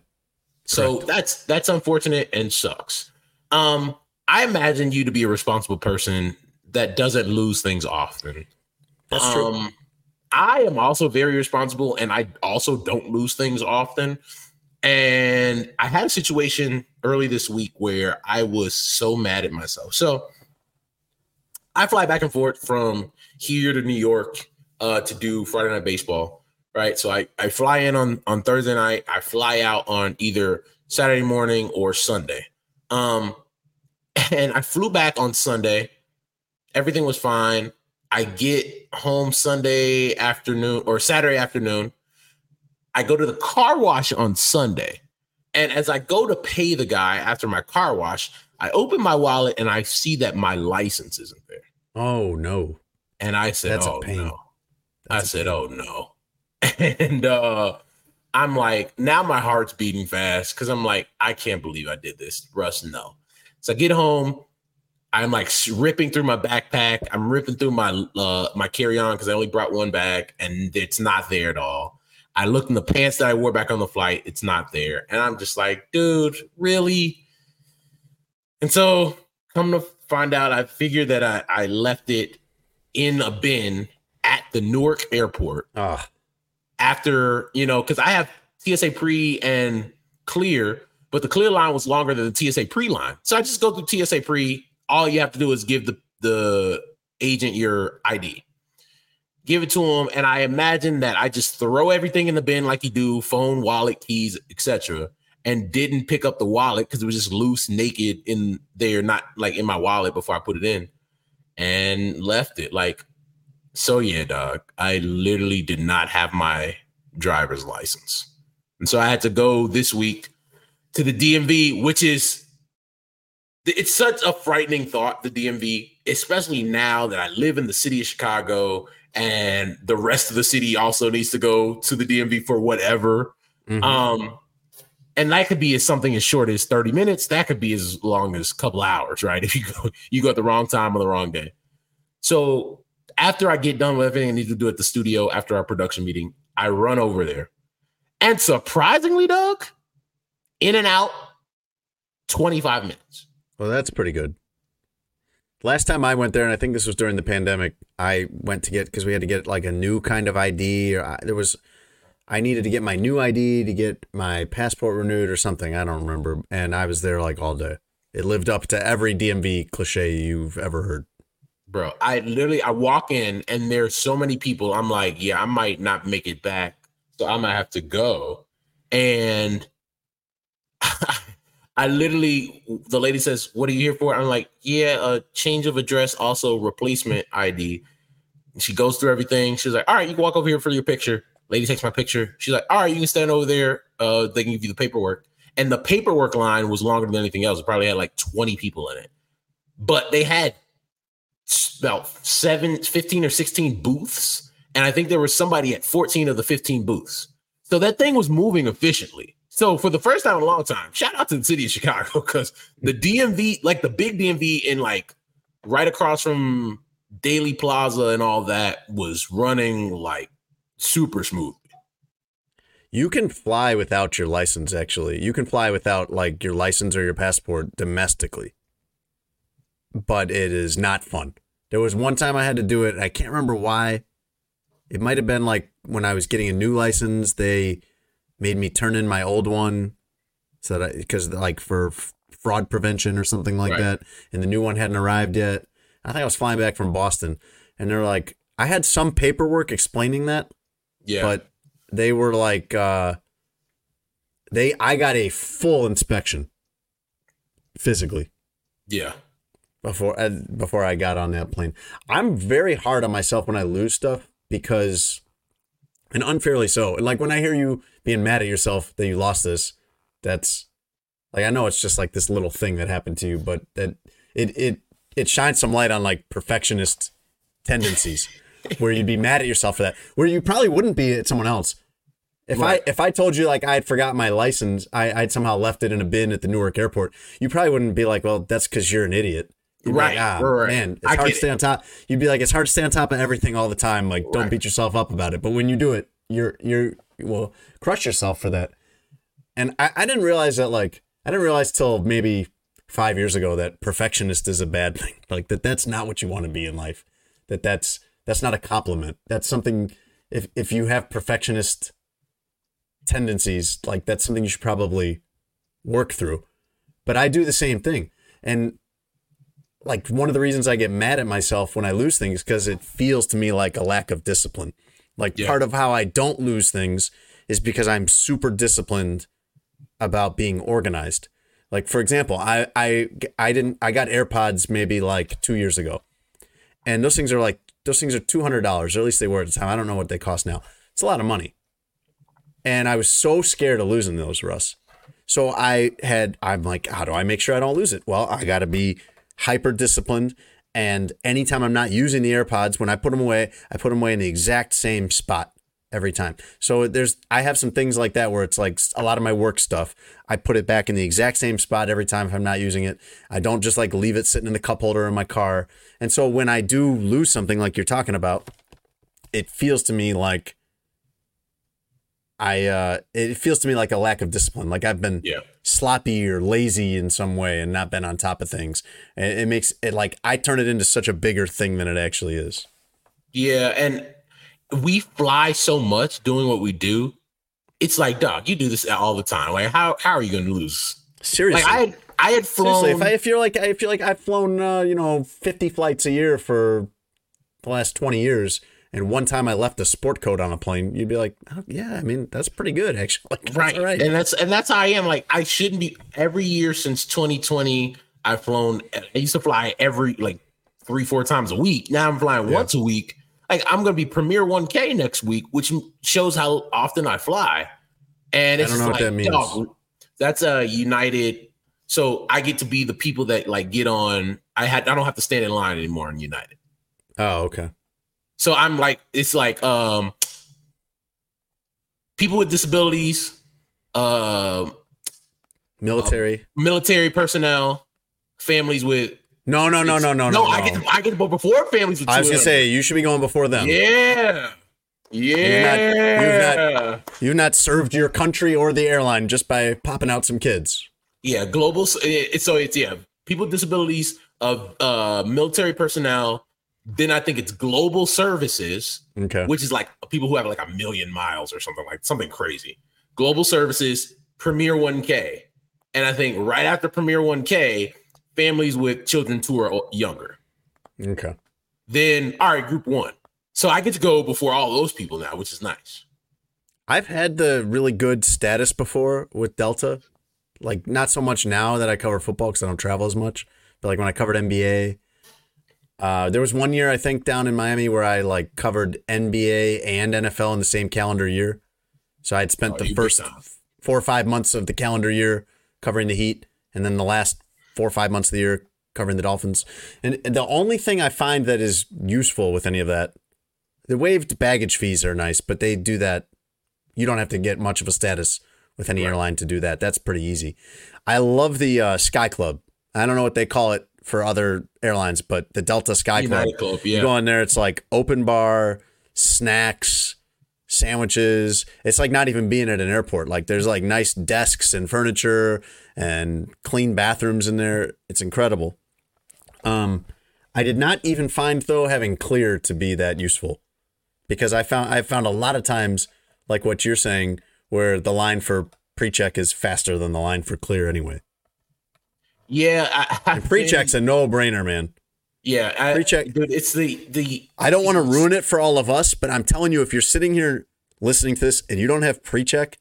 So Correct. that's that's unfortunate and sucks. Um, I imagine you to be a responsible person that doesn't lose things often. That's um, true. I am also very responsible, and I also don't lose things often. And I had a situation early this week where I was so mad at myself. So I fly back and forth from here to New York uh, to do Friday night baseball right? So I, I fly in on, on Thursday night, I fly out on either Saturday morning or Sunday. Um, [LAUGHS] and I flew back on Sunday. Everything was fine. I get home Sunday afternoon or Saturday afternoon. I go to the car wash on Sunday. And as I go to pay the guy after my car wash, I open my wallet and I see that my license isn't there. Oh no. And I said, That's Oh no. That's I said, Oh no. [LAUGHS] and uh I'm like, now my heart's beating fast because I'm like, I can't believe I did this. Russ, no. So I get home, I'm like ripping through my backpack. I'm ripping through my uh my carry-on because I only brought one bag and it's not there at all. I look in the pants that I wore back on the flight, it's not there. And I'm just like, dude, really? And so come to find out, I figured that I, I left it in a bin at the Newark airport. Ah after, you know, because I have TSA pre and clear, but the clear line was longer than the TSA pre line. So I just go through TSA pre. All you have to do is give the, the agent your ID. Give it to him, and I imagine that I just throw everything in the bin like you do, phone, wallet, keys, etc., and didn't pick up the wallet because it was just loose, naked in there, not like in my wallet before I put it in, and left it. Like so yeah, dog. I literally did not have my driver's license. And so I had to go this week to the DMV, which is it's such a frightening thought, the DMV, especially now that I live in the city of Chicago and the rest of the city also needs to go to the DMV for whatever. Mm-hmm. Um, and that could be as something as short as 30 minutes. That could be as long as a couple hours, right? [LAUGHS] If you go you go at the wrong time on the wrong day. So after I get done with everything I need to do at the studio after our production meeting, I run over there. And surprisingly, Doug, in and out, 25 minutes. Well, that's pretty good. Last time I went there, and I think this was during the pandemic, I went to get because we had to get like a new kind of ID. Or I, there was I needed to get my new ID to get my passport renewed or something. I don't remember. And I was there like all day. It lived up to every DMV cliche you've ever heard. Bro, I literally I walk in and there's so many people. I'm like, yeah, I might not make it back. So I might have to go. And [LAUGHS] I literally the lady says, What are you here for? I'm like, Yeah, a change of address, also replacement ID. She goes through everything. She's like, All right, you can walk over here for your picture. Lady takes my picture. She's like, All right, you can stand over there. Uh, they can give you the paperwork. And the paperwork line was longer than anything else. It probably had like 20 people in it. But they had about seven, 15 or 16 booths. And I think there was somebody at 14 of the 15 booths. So that thing was moving efficiently. So for the first time in a long time, shout out to the city of Chicago [LAUGHS] because the DMV, like the big DMV in like right across from Daley Plaza and all that was running like super smooth. You can fly without your license, actually. You can fly without like your license or your passport domestically. But it is not fun. There was one time I had to do it. I can't remember why. It might have been like when I was getting a new license, they made me turn in my old one so that because like for f- fraud prevention or something like Right. that, and the new one hadn't arrived yet. I think I was flying back from Boston, and they're like, I had some paperwork explaining that, Yeah. but they were like, uh, they I got a full inspection physically yeah. Before uh, before I got on that plane. I'm very hard on myself when I lose stuff because, and unfairly so. Like when I hear you being mad at yourself that you lost this, that's like I know it's just like this little thing that happened to you, but that it it it shines some light on like perfectionist tendencies [LAUGHS] where you'd be mad at yourself for that, where you probably wouldn't be at someone else. If Right. I if I told you like I had forgot my license, I, I'd somehow left it in a bin at the Newark airport, you probably wouldn't be like, well, that's because you're an idiot. You'd Right, like, ah, right, right. man, it's I hard to stay on top. You'd be like, it's hard to stay on top of everything all the time. Like, don't beat yourself up about it. But when you do it, you're you're well, crush yourself for that. And I, I didn't realize that like I didn't realize till maybe five years ago that perfectionist is a bad [LAUGHS] thing. Like that that's not what you want to be in life. That that's that's not a compliment. That's something if if you have perfectionist tendencies, like that's something you should probably work through. But I do the same thing. And like one of the reasons I get mad at myself when I lose things because it feels to me like a lack of discipline. Like Yeah. part of how I don't lose things is because I'm super disciplined about being organized. Like for example, I I I didn't I got AirPods maybe like 2 years ago. And those things are like those things are $200 or at least they were at the time. I don't know what they cost now. It's a lot of money. And I was so scared of losing those, Russ. So I had, I'm like, how do I make sure I don't lose it? Well, I got to be hyper disciplined. And anytime I'm not using the AirPods, when I put them away, I put them away in the exact same spot every time. So there's, I have some things like that where it's like a lot of my work stuff. I put it back in the exact same spot every time if I'm not using it. I don't just like leave it sitting in the cup holder in my car. And so when I do lose something like you're talking about, it feels to me like I uh it feels to me like a lack of discipline. Like I've been Yeah. sloppy or lazy in some way and not been on top of things. And it makes it like I turn it into such a bigger thing than it actually is. Yeah, and we fly so much doing what we do. It's like, dog, you do this all the time. Like, how how are you going to lose? Seriously. Like, I had I had flown. Seriously, if I if you're like I feel like I've flown uh, you know 50 flights a year for the last 20 years and one time I left a sport coat on a plane, you'd be like, oh, yeah, I mean, that's pretty good actually. [LAUGHS] Like, that's right. and that's and that's how I am. Like, I shouldn't be. Every year since 2020, I've flown. I used to fly every like three four times a week. Now I'm flying once a week. Like, I'm going to be Premier 1K next week, which shows how often I fly. And I it's don't know just what like, that means. dog, that's a United. So I get to be the people that like get on. I had. I don't have to stand in line anymore in United. oh, okay. So I'm like, it's like um people with disabilities, uh, Military. military personnel, families with no, no, no, no, no, no. no, I get to, I get to go before families with I was gonna say you should be going before them. yeah. Yeah. you've not- You've not served your country or the airline just by popping out some kids. yeah, global. so it's yeah, people with disabilities, of uh, military personnel, Then I think it's global services, Okay. which is like people who have like a million miles or something like something crazy. Global services, Premier 1K. And I think right after Premier 1K, families with children two or younger. Okay. Then, all right, group one. So I get to go before all those people now, which is nice. I've had the really good status before with Delta. Like not so much now that I cover football because I don't travel as much, but like when I covered NBA, uh, there was one year I think down in Miami where I like covered NBA and NFL in the same calendar year. So I had spent Oh, the first four or five months of the calendar year covering the Heat, and then the last four or five months of the year covering the Dolphins. And the only thing I find that is useful with any of that, the waived baggage fees are nice, but they do that. You don't have to get much of a status with any airline to do that. That's pretty easy. I love the uh, Sky Club. I don't know what they call it for other airlines, but the Delta Sky Club. Club, yeah. You go in there, it's like open bar, snacks, sandwiches. It's like not even being at an airport. Like there's like nice desks and furniture and clean bathrooms in there. It's incredible. Um, I did not even find though having clear to be that useful because I found I found a lot of times like what you're saying where the line for pre-check is faster than the line for clear anyway. Yeah, I, [LAUGHS] I pre-check's a no-brainer, man. Yeah, I, Pre-check. dude. It's the the. I don't want to ruin it for all of us, but I'm telling you, if you're sitting here listening to this and you don't have pre-check,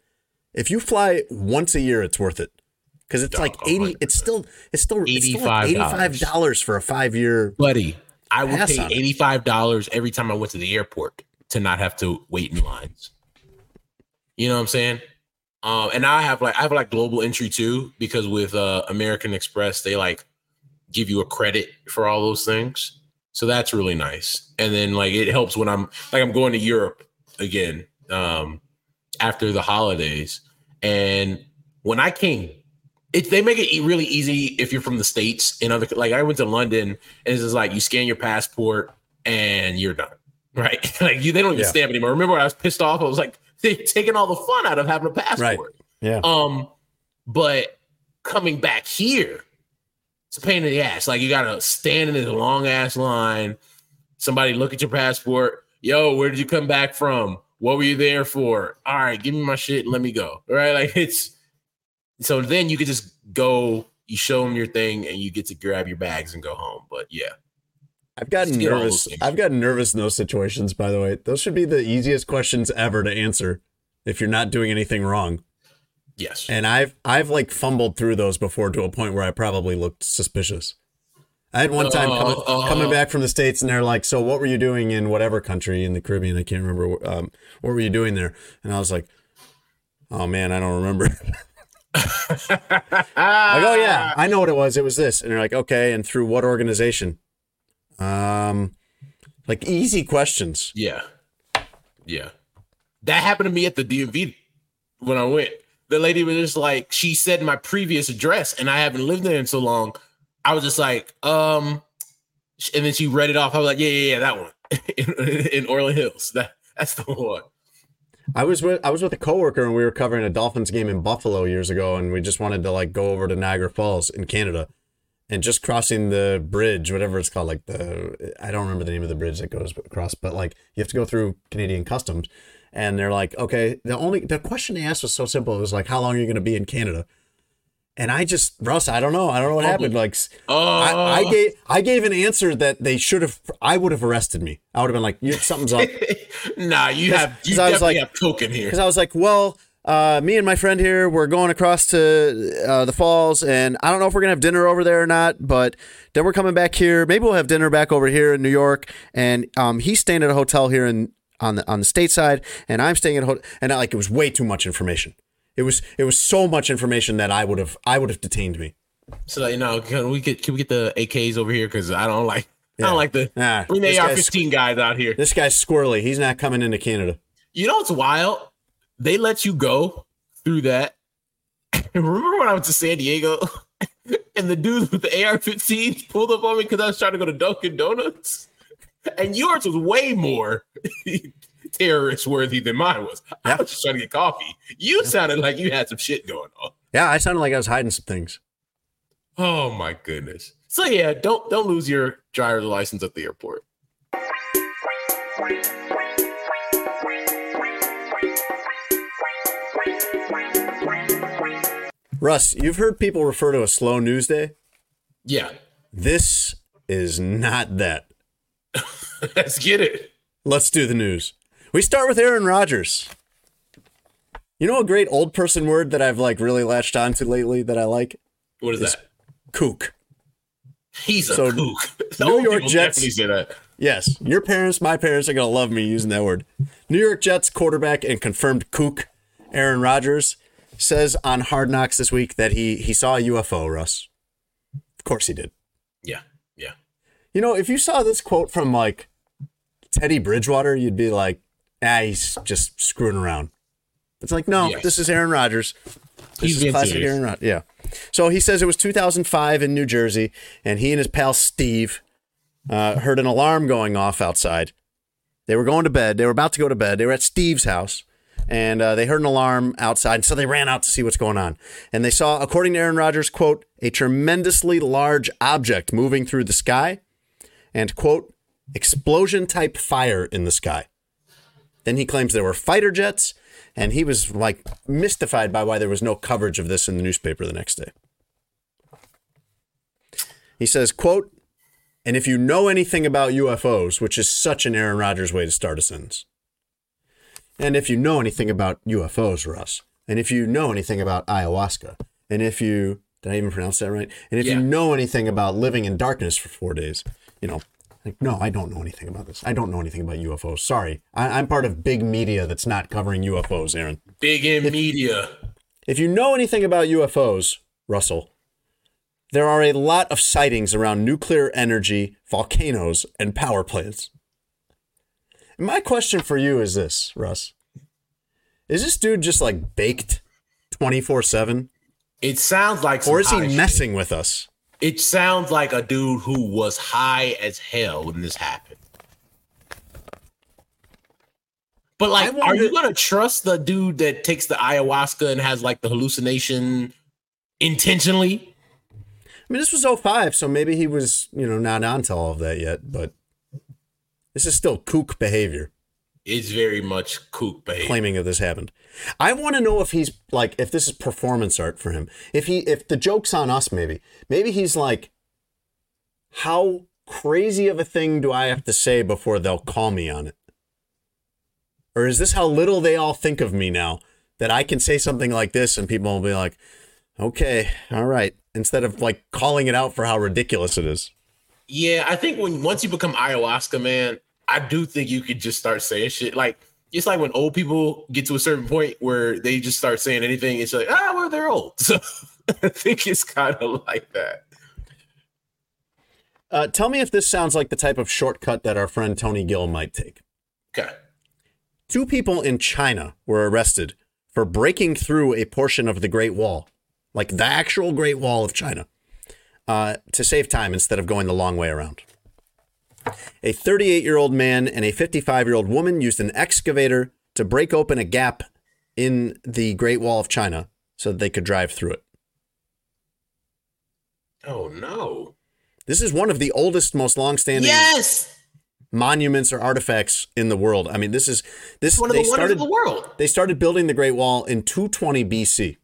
if you fly once a year, it's worth it because it's like eighty. It's still it's still still $85. eighty-five for a five-year. buddy. I would pay eighty five dollars every time I went to the airport to not have to wait in lines. You know what I'm saying? Um, and now I have like I have like global entry too because with uh, American Express they like give you a credit for all those things, so that's really nice. And then like it helps when I'm like I'm going to Europe again um, after the holidays, and when I came it, they make it really easy if you're from the states and other like I went to London and it's just like you scan your passport and you're done, [LAUGHS] right? like you, they don't even Yeah. stamp anymore. Remember, when I was pissed off. I was like, taking all the fun out of having a passport. Yeah. Um, but coming back here, it's a pain in the ass. Like you gotta stand in this long ass line. Somebody look at your passport. Yo, where did you come back from? What were you there for? All right, give me my shit and let me go. Right? [LAUGHS] Like it's so then you could just go, you show them your thing, and you get to grab your bags and go home. But yeah. I've gotten nervous. I've gotten nervous in those situations. By the way, those should be the easiest questions ever to answer if you're not doing anything wrong. Yes. And I've I've like fumbled through those before to a point where I probably looked suspicious. I had one time coming, Uh, uh. coming back from the states, and they're like, "So, what were you doing in whatever country in the Caribbean? I can't remember. Um, what were you doing there?" And I was like, "Oh man, I don't remember." [LAUGHS] I go, "Yeah, [LAUGHS] I know what it was. It was this." And they're like, "Okay, and through what organization?" Um, like easy questions. Yeah. Yeah. That happened to me at the DMV when I went. The lady was just like, she said my previous address, and I haven't lived there in so long. I was just like, um, and then she read it off. I was like, yeah, yeah, yeah, that one [LAUGHS] in, in Orland Hills. That that's the one. I was with I was with a coworker and we were covering a Dolphins game in Buffalo years ago, and we just wanted to like go over to Niagara Falls in Canada, and just crossing the bridge, whatever it's called, like the I don't remember the name of the bridge that goes across, but like you have to go through Canadian customs, and they're like, okay, the only the question they asked was so simple. It was like, how long are you going to be in Canada? And I just Russ, I don't know, I don't know what oh. happened. Like, s- I, I Oh. gave I gave an answer that they should have. I would have arrested me. I would have been like, something's up. [LAUGHS] Nah, you have you 'cause I was definitely like- have coke in here. Because I was like, well, uh, me and my friend here, we're going across to uh, the falls, and I don't know if we're gonna have dinner over there or not. But then we're coming back here. Maybe we'll have dinner back over here in New York. And um, he's staying at a hotel here in on the on the state side, and I'm staying at a hotel. And I, like, it was way too much information. It was it was so much information that I would have I would have detained me. So you know, can we get can we get the AKs over here? Because I don't like I don't like the Nah, bring the AR-15 guys out here. This guy's squirrely. He's not coming into Canada. You know what's wild? They let you go through that. [LAUGHS] Remember when I went to San Diego [LAUGHS] and the dude with the AR-15 pulled up on me because I was trying to go to Dunkin' Donuts, and yours was way more [LAUGHS] terrorist worthy than mine was. I was just trying to get coffee. You sounded like you had some shit going on. Yeah, I sounded like I was hiding some things. Oh my goodness. So yeah, don't don't lose your driver's license at the airport. Russ, you've heard people refer to a slow news day. Yeah. This is not that. [LAUGHS] Let's get it. Let's do the news. We start with Aaron Rodgers. You know a great old person word that I've like really latched onto lately that I like? What is It's that? Kook. He's a so, kook. The New [LAUGHS] York Jets-. Yes, your parents, my parents are going to love me using that word. New York Jets quarterback and confirmed kook Aaron Rodgers says on Hard Knocks this week that he he saw a UFO, Russ. Of course he did. Yeah. Yeah. You know, if you saw this quote from like Teddy Bridgewater, you'd be like, ah, he's just screwing around. It's like, no, Yes. this is Aaron Rodgers. This He's is classic serious. Aaron Rodgers. Yeah. So he says it was 2005 in New Jersey, and he and his pal Steve uh, heard an alarm going off outside. They were going to bed. They were about to go to bed. They were at Steve's house, and uh, they heard an alarm outside. So they ran out to see what's going on. And they saw, according to Aaron Rodgers, quote, a tremendously large object moving through the sky, and quote, explosion type fire in the sky. Then he claims there were fighter jets, and he was like mystified by why there was no coverage of this in the newspaper the next day. He says, quote, and if you know anything about UFOs, which is such an Aaron Rodgers way to start a sentence, and if you know anything about UFOs, Russ, and if you know anything about ayahuasca, and if you, did I even pronounce that right? And if Yeah. you know anything about living in darkness for four days, you know, like, no, I don't know anything about this. I don't know anything about UFOs. Sorry. I, I'm part of big media that's not covering UFOs, Aaron. Big in media. If you know anything about UFOs, Russell, there are a lot of sightings around nuclear energy, volcanoes, and power plants. My question for you is this, Russ. Is this dude just like baked 24 7? It sounds like Or is he high shit. messing with us? It sounds like a dude who was high as hell when this happened. But like, I are you gonna trust the dude that takes the ayahuasca and has like the hallucination intentionally? I mean, this was 05, so maybe he was, you know, not onto all of that yet, but this is still kook behavior. It's very much kook behavior. claiming that this happened. I want to know if he's like if this is performance art for him. If he if the joke's on us maybe. Maybe he's like how crazy of a thing do I have to say before they'll call me on it? Or is this how little they all think of me now that I can say something like this and people will be like, "Okay, all right," instead of like calling it out for how ridiculous it is. Yeah, I think when once you become ayahuasca, man, I do think you could just start saying shit. Like it's like when old people get to a certain point where they just start saying anything. It's like, ah, well, they're old. [LAUGHS] So I think it's kind of like that. Uh, tell me if this sounds like the type of shortcut that our friend Tony Gill might take. Okay. Two people in China were arrested for breaking through a portion of the Great Wall, like the actual Great Wall of China, uh, to save time instead of going the long way around. A 38 year old man and a 55 year old woman used an excavator to break open a gap in the Great Wall of China so that they could drive through it. Oh no. This is one of the oldest, most long-standing Yes. monuments or artifacts in the world. I mean, this is this One of the wonders started of the world. they started building the Great Wall in 220 BC.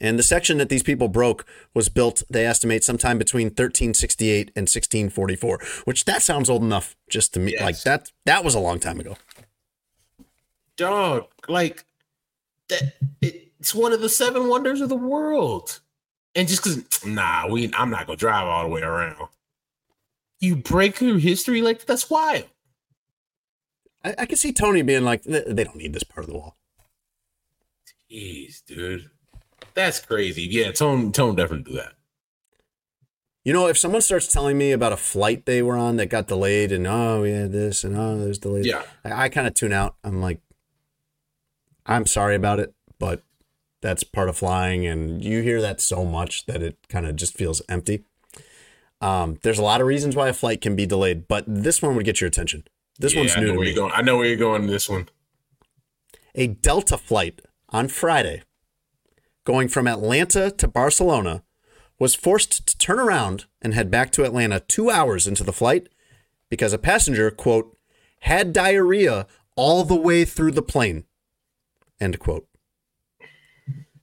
And the section that these people broke was built, they estimate, sometime between 1368 and 1644, which that sounds old enough just to me. Yes. Like that, that was a long time ago. Dog, like that it's one of the seven wonders of the world. And just cause nah, we I'm not gonna drive all the way around. You break through history like that's wild. I, I could see Tony being like, they they don't need this part of the wall. Jeez, dude. That's crazy. Yeah, Tone Tone definitely do that. You know, if someone starts telling me about a flight they were on that got delayed and oh, yeah, this and oh, there's delayed. Yeah. I, I kind of tune out. I'm like, I'm sorry about it, but that's part of flying. And you hear that so much that it kind of just feels empty. Um, there's a lot of reasons why a flight can be delayed, but this one would get your attention. This Yeah, one's I new know to where me. you're going. I know where you're going in this one. A Delta flight on Friday going from Atlanta to Barcelona was forced to turn around and head back to Atlanta two hours into the flight because a passenger, quote, had diarrhea all the way through the plane, end quote.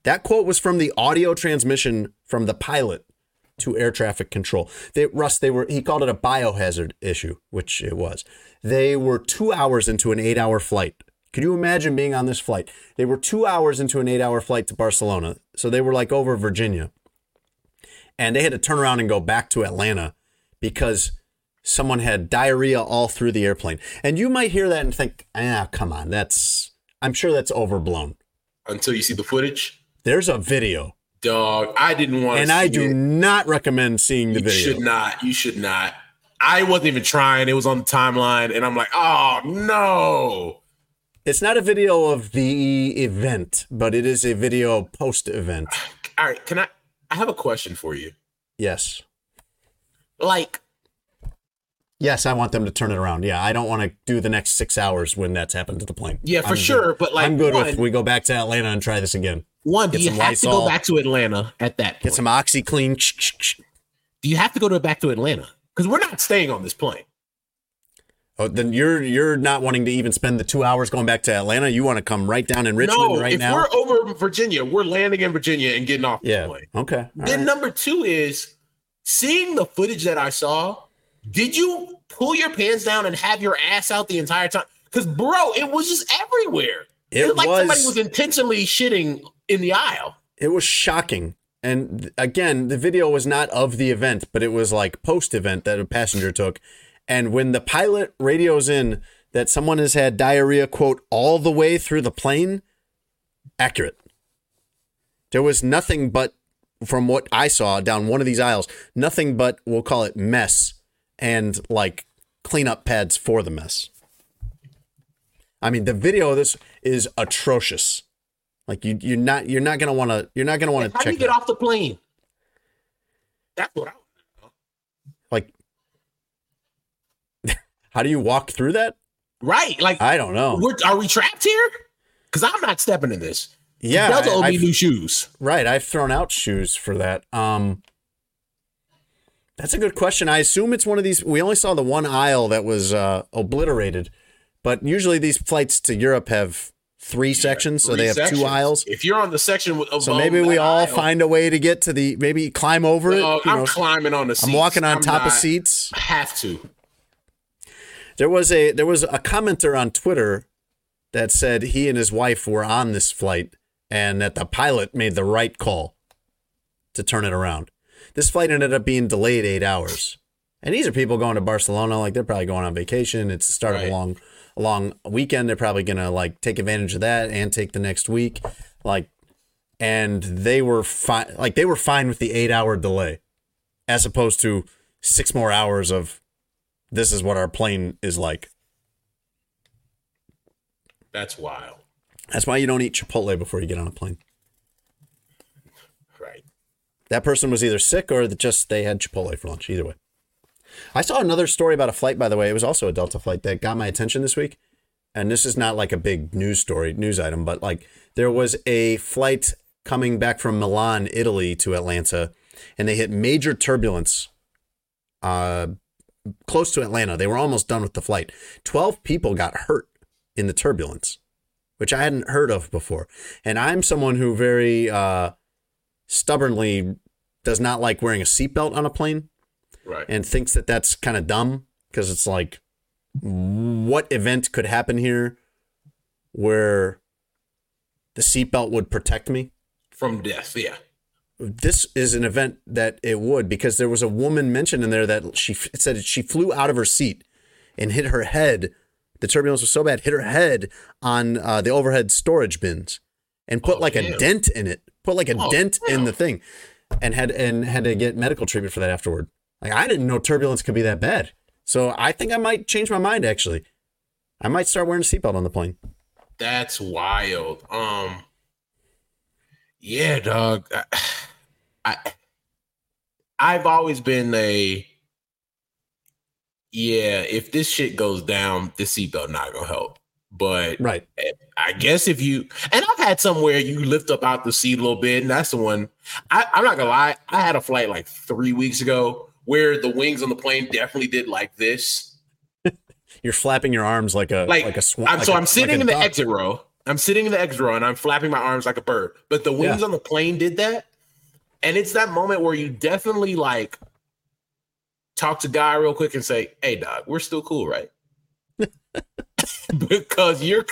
That quote was from the audio transmission from the pilot to air traffic control. They, Russ, they were he called it a biohazard issue, which it was. They were two hours into an eight-hour flight. Could you imagine being on this flight? They were two hours into an eight-hour flight to Barcelona, so they were like over Virginia, and they had to turn around and go back to Atlanta because someone had diarrhea all through the airplane. And you might hear that and think, ah, come on, that's I'm sure that's overblown. Until you see the footage. There's a video. Dog, I didn't want to see. And I do it. not recommend seeing the you video. You should not. You should not. I wasn't even trying. It was on the timeline, and I'm like, oh no. It's not a video of the event, but it is a video post event. All right, can I I have a question for you. Yes. Like Yes, I want them to turn it around. Yeah, I don't want to do the next six hours when that's happened to the plane. Yeah, for I'm sure. Good. But like, I'm good one, with we go back to Atlanta and try this again. One, Get do you have Lysol, to go back to Atlanta at that? Point? Get some OxiClean. Do you have to go to back to Atlanta? Because we're not staying on this plane. Oh, then you're you're not wanting to even spend the two hours going back to Atlanta. You want to come right down in Richmond no, right if now. we're over Virginia, we're landing in Virginia and getting off yeah. the plane. Okay. All then right. number two is seeing the footage that I saw. Did you pull your pants down and have your ass out the entire time? Because bro, it was just everywhere. It, it was like somebody was intentionally shitting in the aisle. It was shocking. And again, the video was not of the event, but it was like post event that a passenger took. And when the pilot radios in that someone has had diarrhea, quote, all the way through the plane, accurate. There was nothing but, from what I saw down one of these aisles, nothing but, we'll call it mess and like cleanup pads for the mess. I mean, the video of this is atrocious. Like you, you're not, you're not gonna want to, you're not gonna want to How check. do you get that. off the plane? That's what I. Like, how do you walk through that? Right, like I don't know. We're, are we trapped here? Because I'm not stepping in this. Yeah, Delta owe me new shoes. Right, I've thrown out shoes for that. Um, that's a good question. I assume it's one of these. We only saw the one aisle that was uh, obliterated, but usually these flights to Europe have three sections, so Three they have sections. two aisles. If you're on the section with So maybe we all aisle- find a way to get to the maybe climb over it. You I'm know. climbing on the. Seats. I'm walking on I'm top of seats. Have to. There was a there was a commenter on Twitter that said he and his wife were on this flight and that the pilot made the right call to turn it around. This flight ended up being delayed eight hours. And these are people going to Barcelona, like they're probably going on vacation. It's the start of a long a long weekend. They're probably gonna like take advantage of that and take the next week. Like and they were fine like they were fine with the eight hour delay as opposed to six more hours of this is what our plane is like. That's wild. That's why you don't eat Chipotle before you get on a plane. Right. That person was either sick or just they had Chipotle for lunch. Either way. I saw another story about a flight, by the way. It was also a Delta flight that got my attention this week. And this is not like a big news story, news item, but like there was a flight coming back from Milan, Italy to Atlanta, and they hit major turbulence uh, close to Atlanta. They were almost done with the flight. 12 people got hurt in the turbulence, which I hadn't heard of before. And I'm someone who very uh, stubbornly does not like wearing a seatbelt on a plane Right. and thinks that that's kind of dumb because it's like, what event could happen here where the seatbelt would protect me? From death. Yeah. This is an event that it would because there was a woman mentioned in there that she it said she flew out of her seat and hit her head. The turbulence was so bad, hit her head on uh, the overhead storage bins and put Oh, like a dent in it. Put like a Oh, dent in the thing, and had and had to get medical treatment for that afterward. Like I didn't know turbulence could be that bad. So I think I might change my mind. Actually, I might start wearing a seatbelt on the plane. That's wild. Um. Yeah, dog. [SIGHS] I, I I've always been a yeah. If this shit goes down, the seatbelt not gonna help. But Right. I guess if you and I've had somewhere you lift up out the seat a little bit, and that's the one. I, I'm not gonna lie. I had a flight like three weeks ago where the wings on the plane definitely did like this. [LAUGHS] You're flapping your arms like a Like, like, a swan. Like so I'm sitting like in the duck. exit row. I'm sitting in the X row and I'm flapping my arms like a bird. But the wings Yeah. on the plane did that. And it's that moment where you definitely like talk to guy real quick and say, "Hey, dog, we're still cool, right?" [LAUGHS] because you're,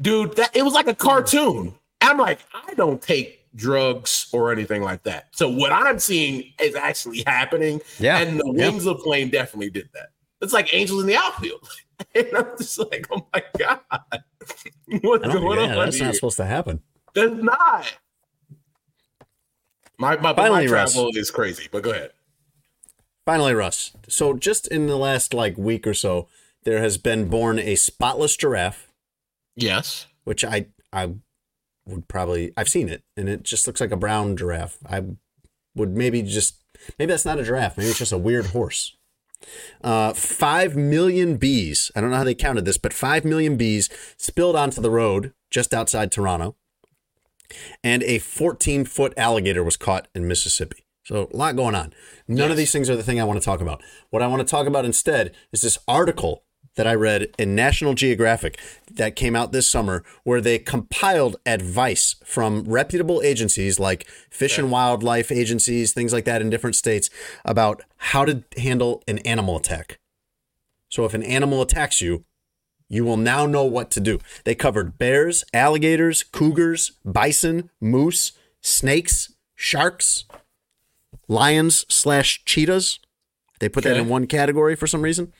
dude. That it was like a cartoon. I'm like, I don't take drugs or anything like that. So what I'm seeing is actually happening. Yeah, and the yeah. wings of the plane definitely did that. It's like angels in the outfield. [LAUGHS] and I'm just like, oh my god, [LAUGHS] what's going yeah, on that's here? not supposed to happen. That's not. My my, my Finally, Russ. travel is crazy, but go ahead. Finally, Russ. So just in the last like week or so, there has been born a spotless giraffe, Yes. which I I would probably I've seen it, and it just looks like a brown giraffe. I would maybe just maybe that's not a giraffe. Maybe it's just a weird horse. Uh, five million bees. I don't know how they counted this, but five million bees spilled onto the road just outside Toronto, and a 14 foot alligator was caught in Mississippi. So a lot going on. None of these things are the thing I want to talk about. What I want to talk about instead is this article that I read in National Geographic that came out this summer, where they compiled advice from reputable agencies like fish and wildlife agencies, things like that in different states about how to handle an animal attack. So if an animal attacks you, you will now know what to do. They covered bears, alligators, cougars, bison, moose, snakes, sharks, lions slash cheetahs. They put that in one category for some reason.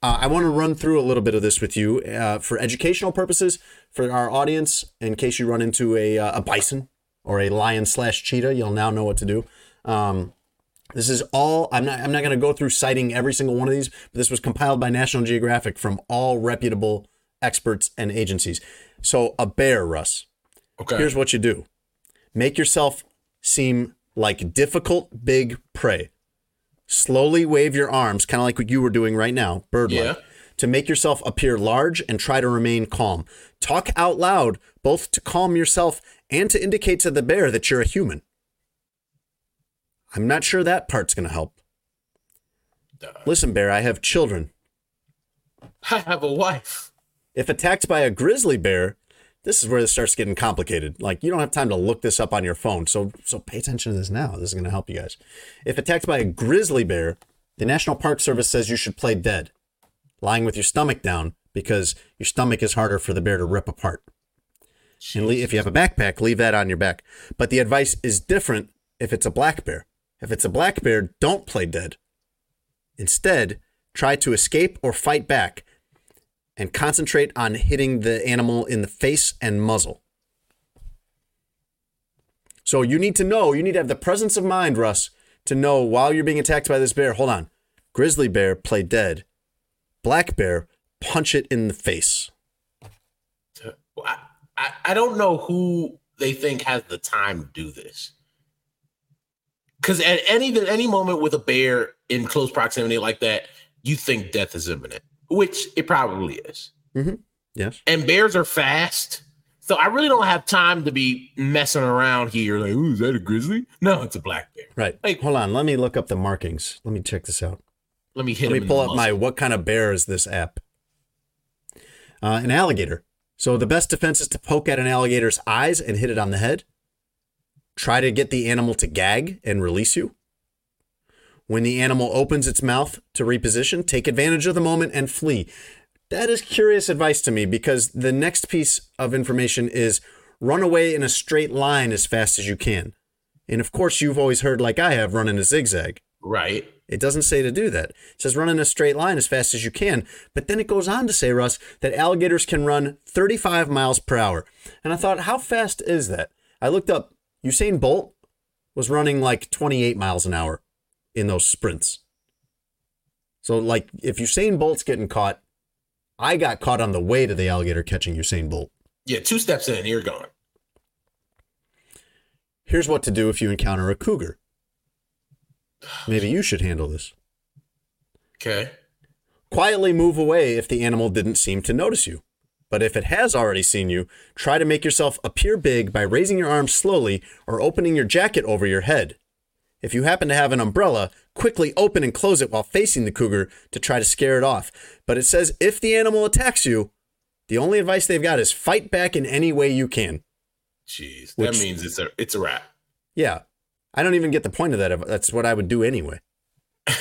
Uh, I want to run through a little bit of this with you uh, for educational purposes for our audience. In case you run into a, uh, a bison or a lion slash cheetah, you'll now know what to do. Um, this is all. I'm not. I'm not going to go through citing every single one of these. But this was compiled by National Geographic from all reputable experts and agencies. So a bear, Russ. Okay. Here's what you do: make yourself seem like difficult big prey. Slowly wave your arms, kind of like what you were doing right now, bird Yeah. to make yourself appear large and try to remain calm. Talk out loud, both to calm yourself and to indicate to the bear that you're a human. I'm not sure that part's going to help. Listen, bear, I have children. I have a wife. If attacked by a grizzly bear, this is where this starts getting complicated. Like you don't have time to look this up on your phone, so so pay attention to this now. This is going to help you guys. If attacked by a grizzly bear, the National Park Service says you should play dead, lying with your stomach down because your stomach is harder for the bear to rip apart. And le- if you have a backpack, leave that on your back. But the advice is different if it's a black bear. If it's a black bear, don't play dead. Instead, try to escape or fight back and concentrate on hitting the animal in the face and muzzle. So you need to know, you need to have the presence of mind, Russ, to know while you're being attacked by this bear, hold on. Grizzly bear, play dead. Black bear, punch it in the face. I, I, don't know who they think has the time to do this. Because at any any moment with a bear in close proximity like that, you think death is imminent, which it probably is. Yes. And bears are fast, so I really don't have time to be messing around here. Like, ooh, is that a grizzly? No, it's a black bear. Right. Like- hold on, let me look up the markings. Let me check this out. Let me hit Let me pull up my what kind of bear is this app? Uh, an alligator. So the best defense is to poke at an alligator's eyes and hit it on the head. Try to get the animal to gag and release you. When the animal opens its mouth to reposition, take advantage of the moment and flee. That is curious advice to me because the next piece of information is run away in a straight line as fast as you can. And of course, you've always heard, like I have, run in a zigzag. right. It doesn't say to do that. It says run in a straight line as fast as you can. But then it goes on to say, Russ, that alligators can run 35 miles per hour. And I thought, how fast is that? I looked up, Usain Bolt was running like 28 miles an hour in those sprints. So, like, if Usain Bolt's getting caught, I got caught on the way to the alligator catching Usain Bolt. Yeah, two steps in, you're gone. Here's what to do if you encounter a cougar. Maybe you should handle this. Okay. Quietly move away if the animal didn't seem to notice you. But if it has already seen you, try to make yourself appear big by raising your arms slowly or opening your jacket over your head. If you happen to have an umbrella, quickly open and close it while facing the cougar to try to scare it off. But it says if the animal attacks you, The only advice they've got is fight back in any way you can. Jeez, Which- that means it's a it's a wrap. Yeah. I don't even get the point of that. That's what I would do anyway. [LAUGHS]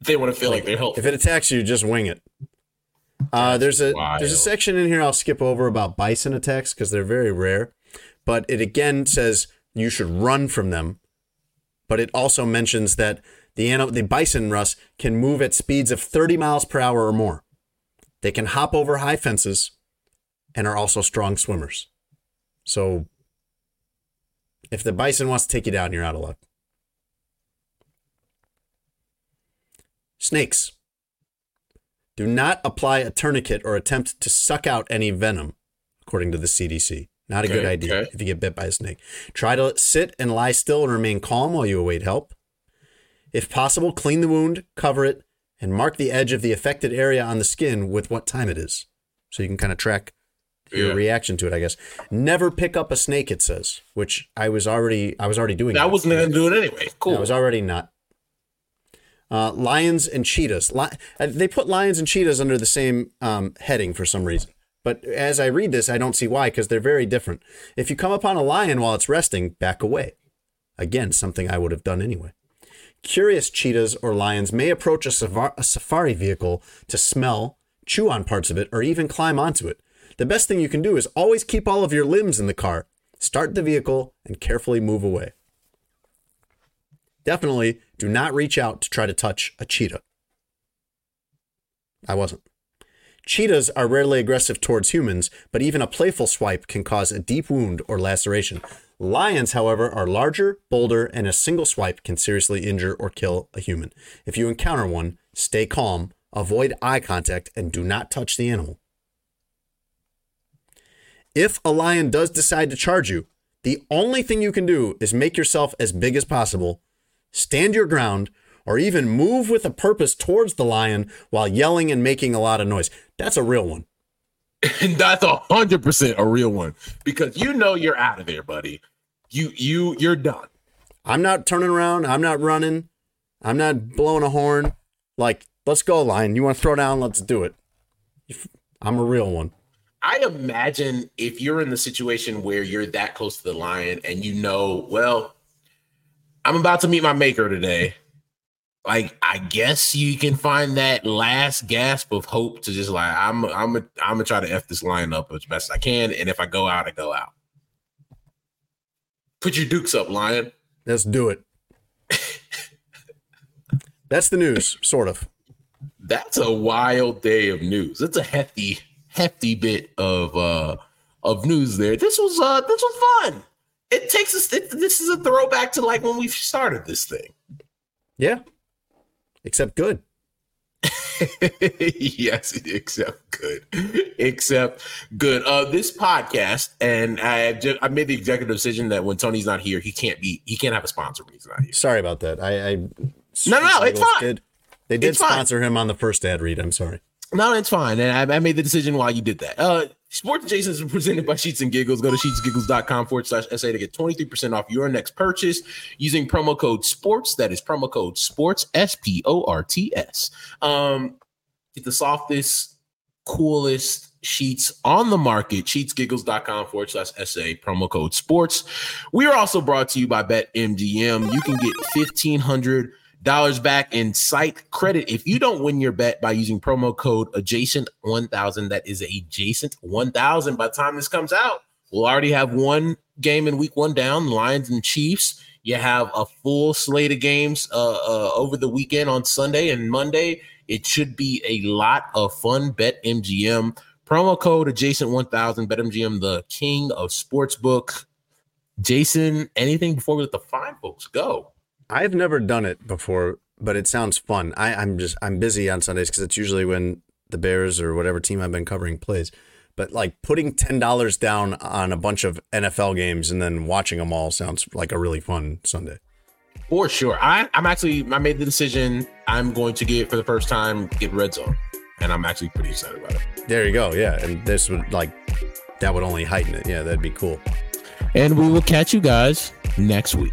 They want to feel like, they're helpful. If it attacks you, just wing it. Uh, there's a wild. there's a section in here I'll skip over about bison attacks because they're very rare, but it again says you should run from them. But it also mentions that the animal, the bison Russ can move at speeds of 30 miles per hour or more. They can hop over high fences, and are also strong swimmers. So, if the bison wants to take you down, you're out of luck. Snakes. Do not apply a tourniquet or attempt to suck out any venom, according to the CDC. Not a good idea okay. if you get bit by a snake. Try to sit and lie still and remain calm while you await help. If possible, clean the wound, cover it, and mark the edge of the affected area on the skin with what time it is. So you can kind of track your Yeah. reaction to it, I guess. Never pick up a snake, it says, which I was already I was already doing. I that. wasn't gonna do it anyway. Cool. I was already not. Uh, lions and cheetahs. Li- uh, they put lions and cheetahs under the same um, heading for some reason. But as I read this, I don't see why because they're very different. If you come upon a lion while it's resting, back away. Again, something I would have done anyway. Curious cheetahs or lions may approach a, a safari vehicle to smell, chew on parts of it, or even climb onto it. The best thing you can do is always keep all of your limbs in the car, start the vehicle, and carefully move away. Definitely do not reach out to try to touch a cheetah. I wasn't. Cheetahs are rarely aggressive towards humans, but even a playful swipe can cause a deep wound or laceration. Lions, however, are larger, bolder, and a single swipe can seriously injure or kill a human. If you encounter one, stay calm, avoid eye contact, and do not touch the animal. If a lion does decide to charge you, the only thing you can do is make yourself as big as possible, stand your ground, or even move with a purpose towards the lion while yelling and making a lot of noise. That's a real one. and [LAUGHS] that's a hundred percent a real one because you know you're out of there, buddy. You you you're done. I'm not turning around. I'm not running. I'm not blowing a horn. Like, let's go, lion. You want to throw down? Let's do it. I'm a real one. I imagine if you're in the situation where you're that close to the lion and you know, well, I'm about to meet my maker today. Like, I guess you can find that last gasp of hope to just like, I'm, I'm, I'm gonna try to f this lion up as best I can, and if I go out, I go out. Put your dukes up, lion. Let's do it. [LAUGHS] That's the news, sort of. That's a wild day of news. It's a hefty, hefty bit of uh of news there. This was uh this was fun. It takes us. It, this is a throwback to like when we started this thing. Yeah. Except good. [LAUGHS] yes, except good, except good. Uh, this podcast, and I ju- I made the executive decision that when Tony's not here, he can't be he can't have a sponsor when he's not here. Sorry about that. I, I No, no, it's fine. Did, they did It's fine. sponsor him on the first ad read. I'm sorry. No, it's fine. And I, I made the decision while you did that. Uh, Sports Adjacent is presented by Sheets and Giggles. Go to sheetsgiggles.com forward slash SA to get 23% off your next purchase using promo code SPORTS. That is promo code SPORTS, S P O R T S. Um, get the softest, coolest sheets on the market. Sheetsgiggles.com forward slash SA, promo code SPORTS. We are also brought to you by BetMGM. You can get 1500 dollars back in site credit. If you don't win your bet by using promo code adjacent 1000 that is adjacent 1000 by the time this comes out we'll already have one game in week one down lions and chiefs. You have a full slate of games uh, uh, over the weekend on sunday and monday. It should be a lot of fun. Bet mgm promo code adjacent 1000 bet mgm the king of sportsbook. Jason anything before we let the fine folks go I've never done it before, but it sounds fun. I, I'm just I'm busy on Sundays because it's usually when the Bears or whatever team I've been covering plays. But like putting ten dollars down on a bunch of NFL games and then watching them all sounds like a really fun Sunday. For sure. I, I'm actually I made the decision I'm going to get for the first time get red zone. And I'm actually pretty excited about it. There you go. Yeah, and this would like that would only heighten it. Yeah, that'd be cool. And we will catch you guys next week.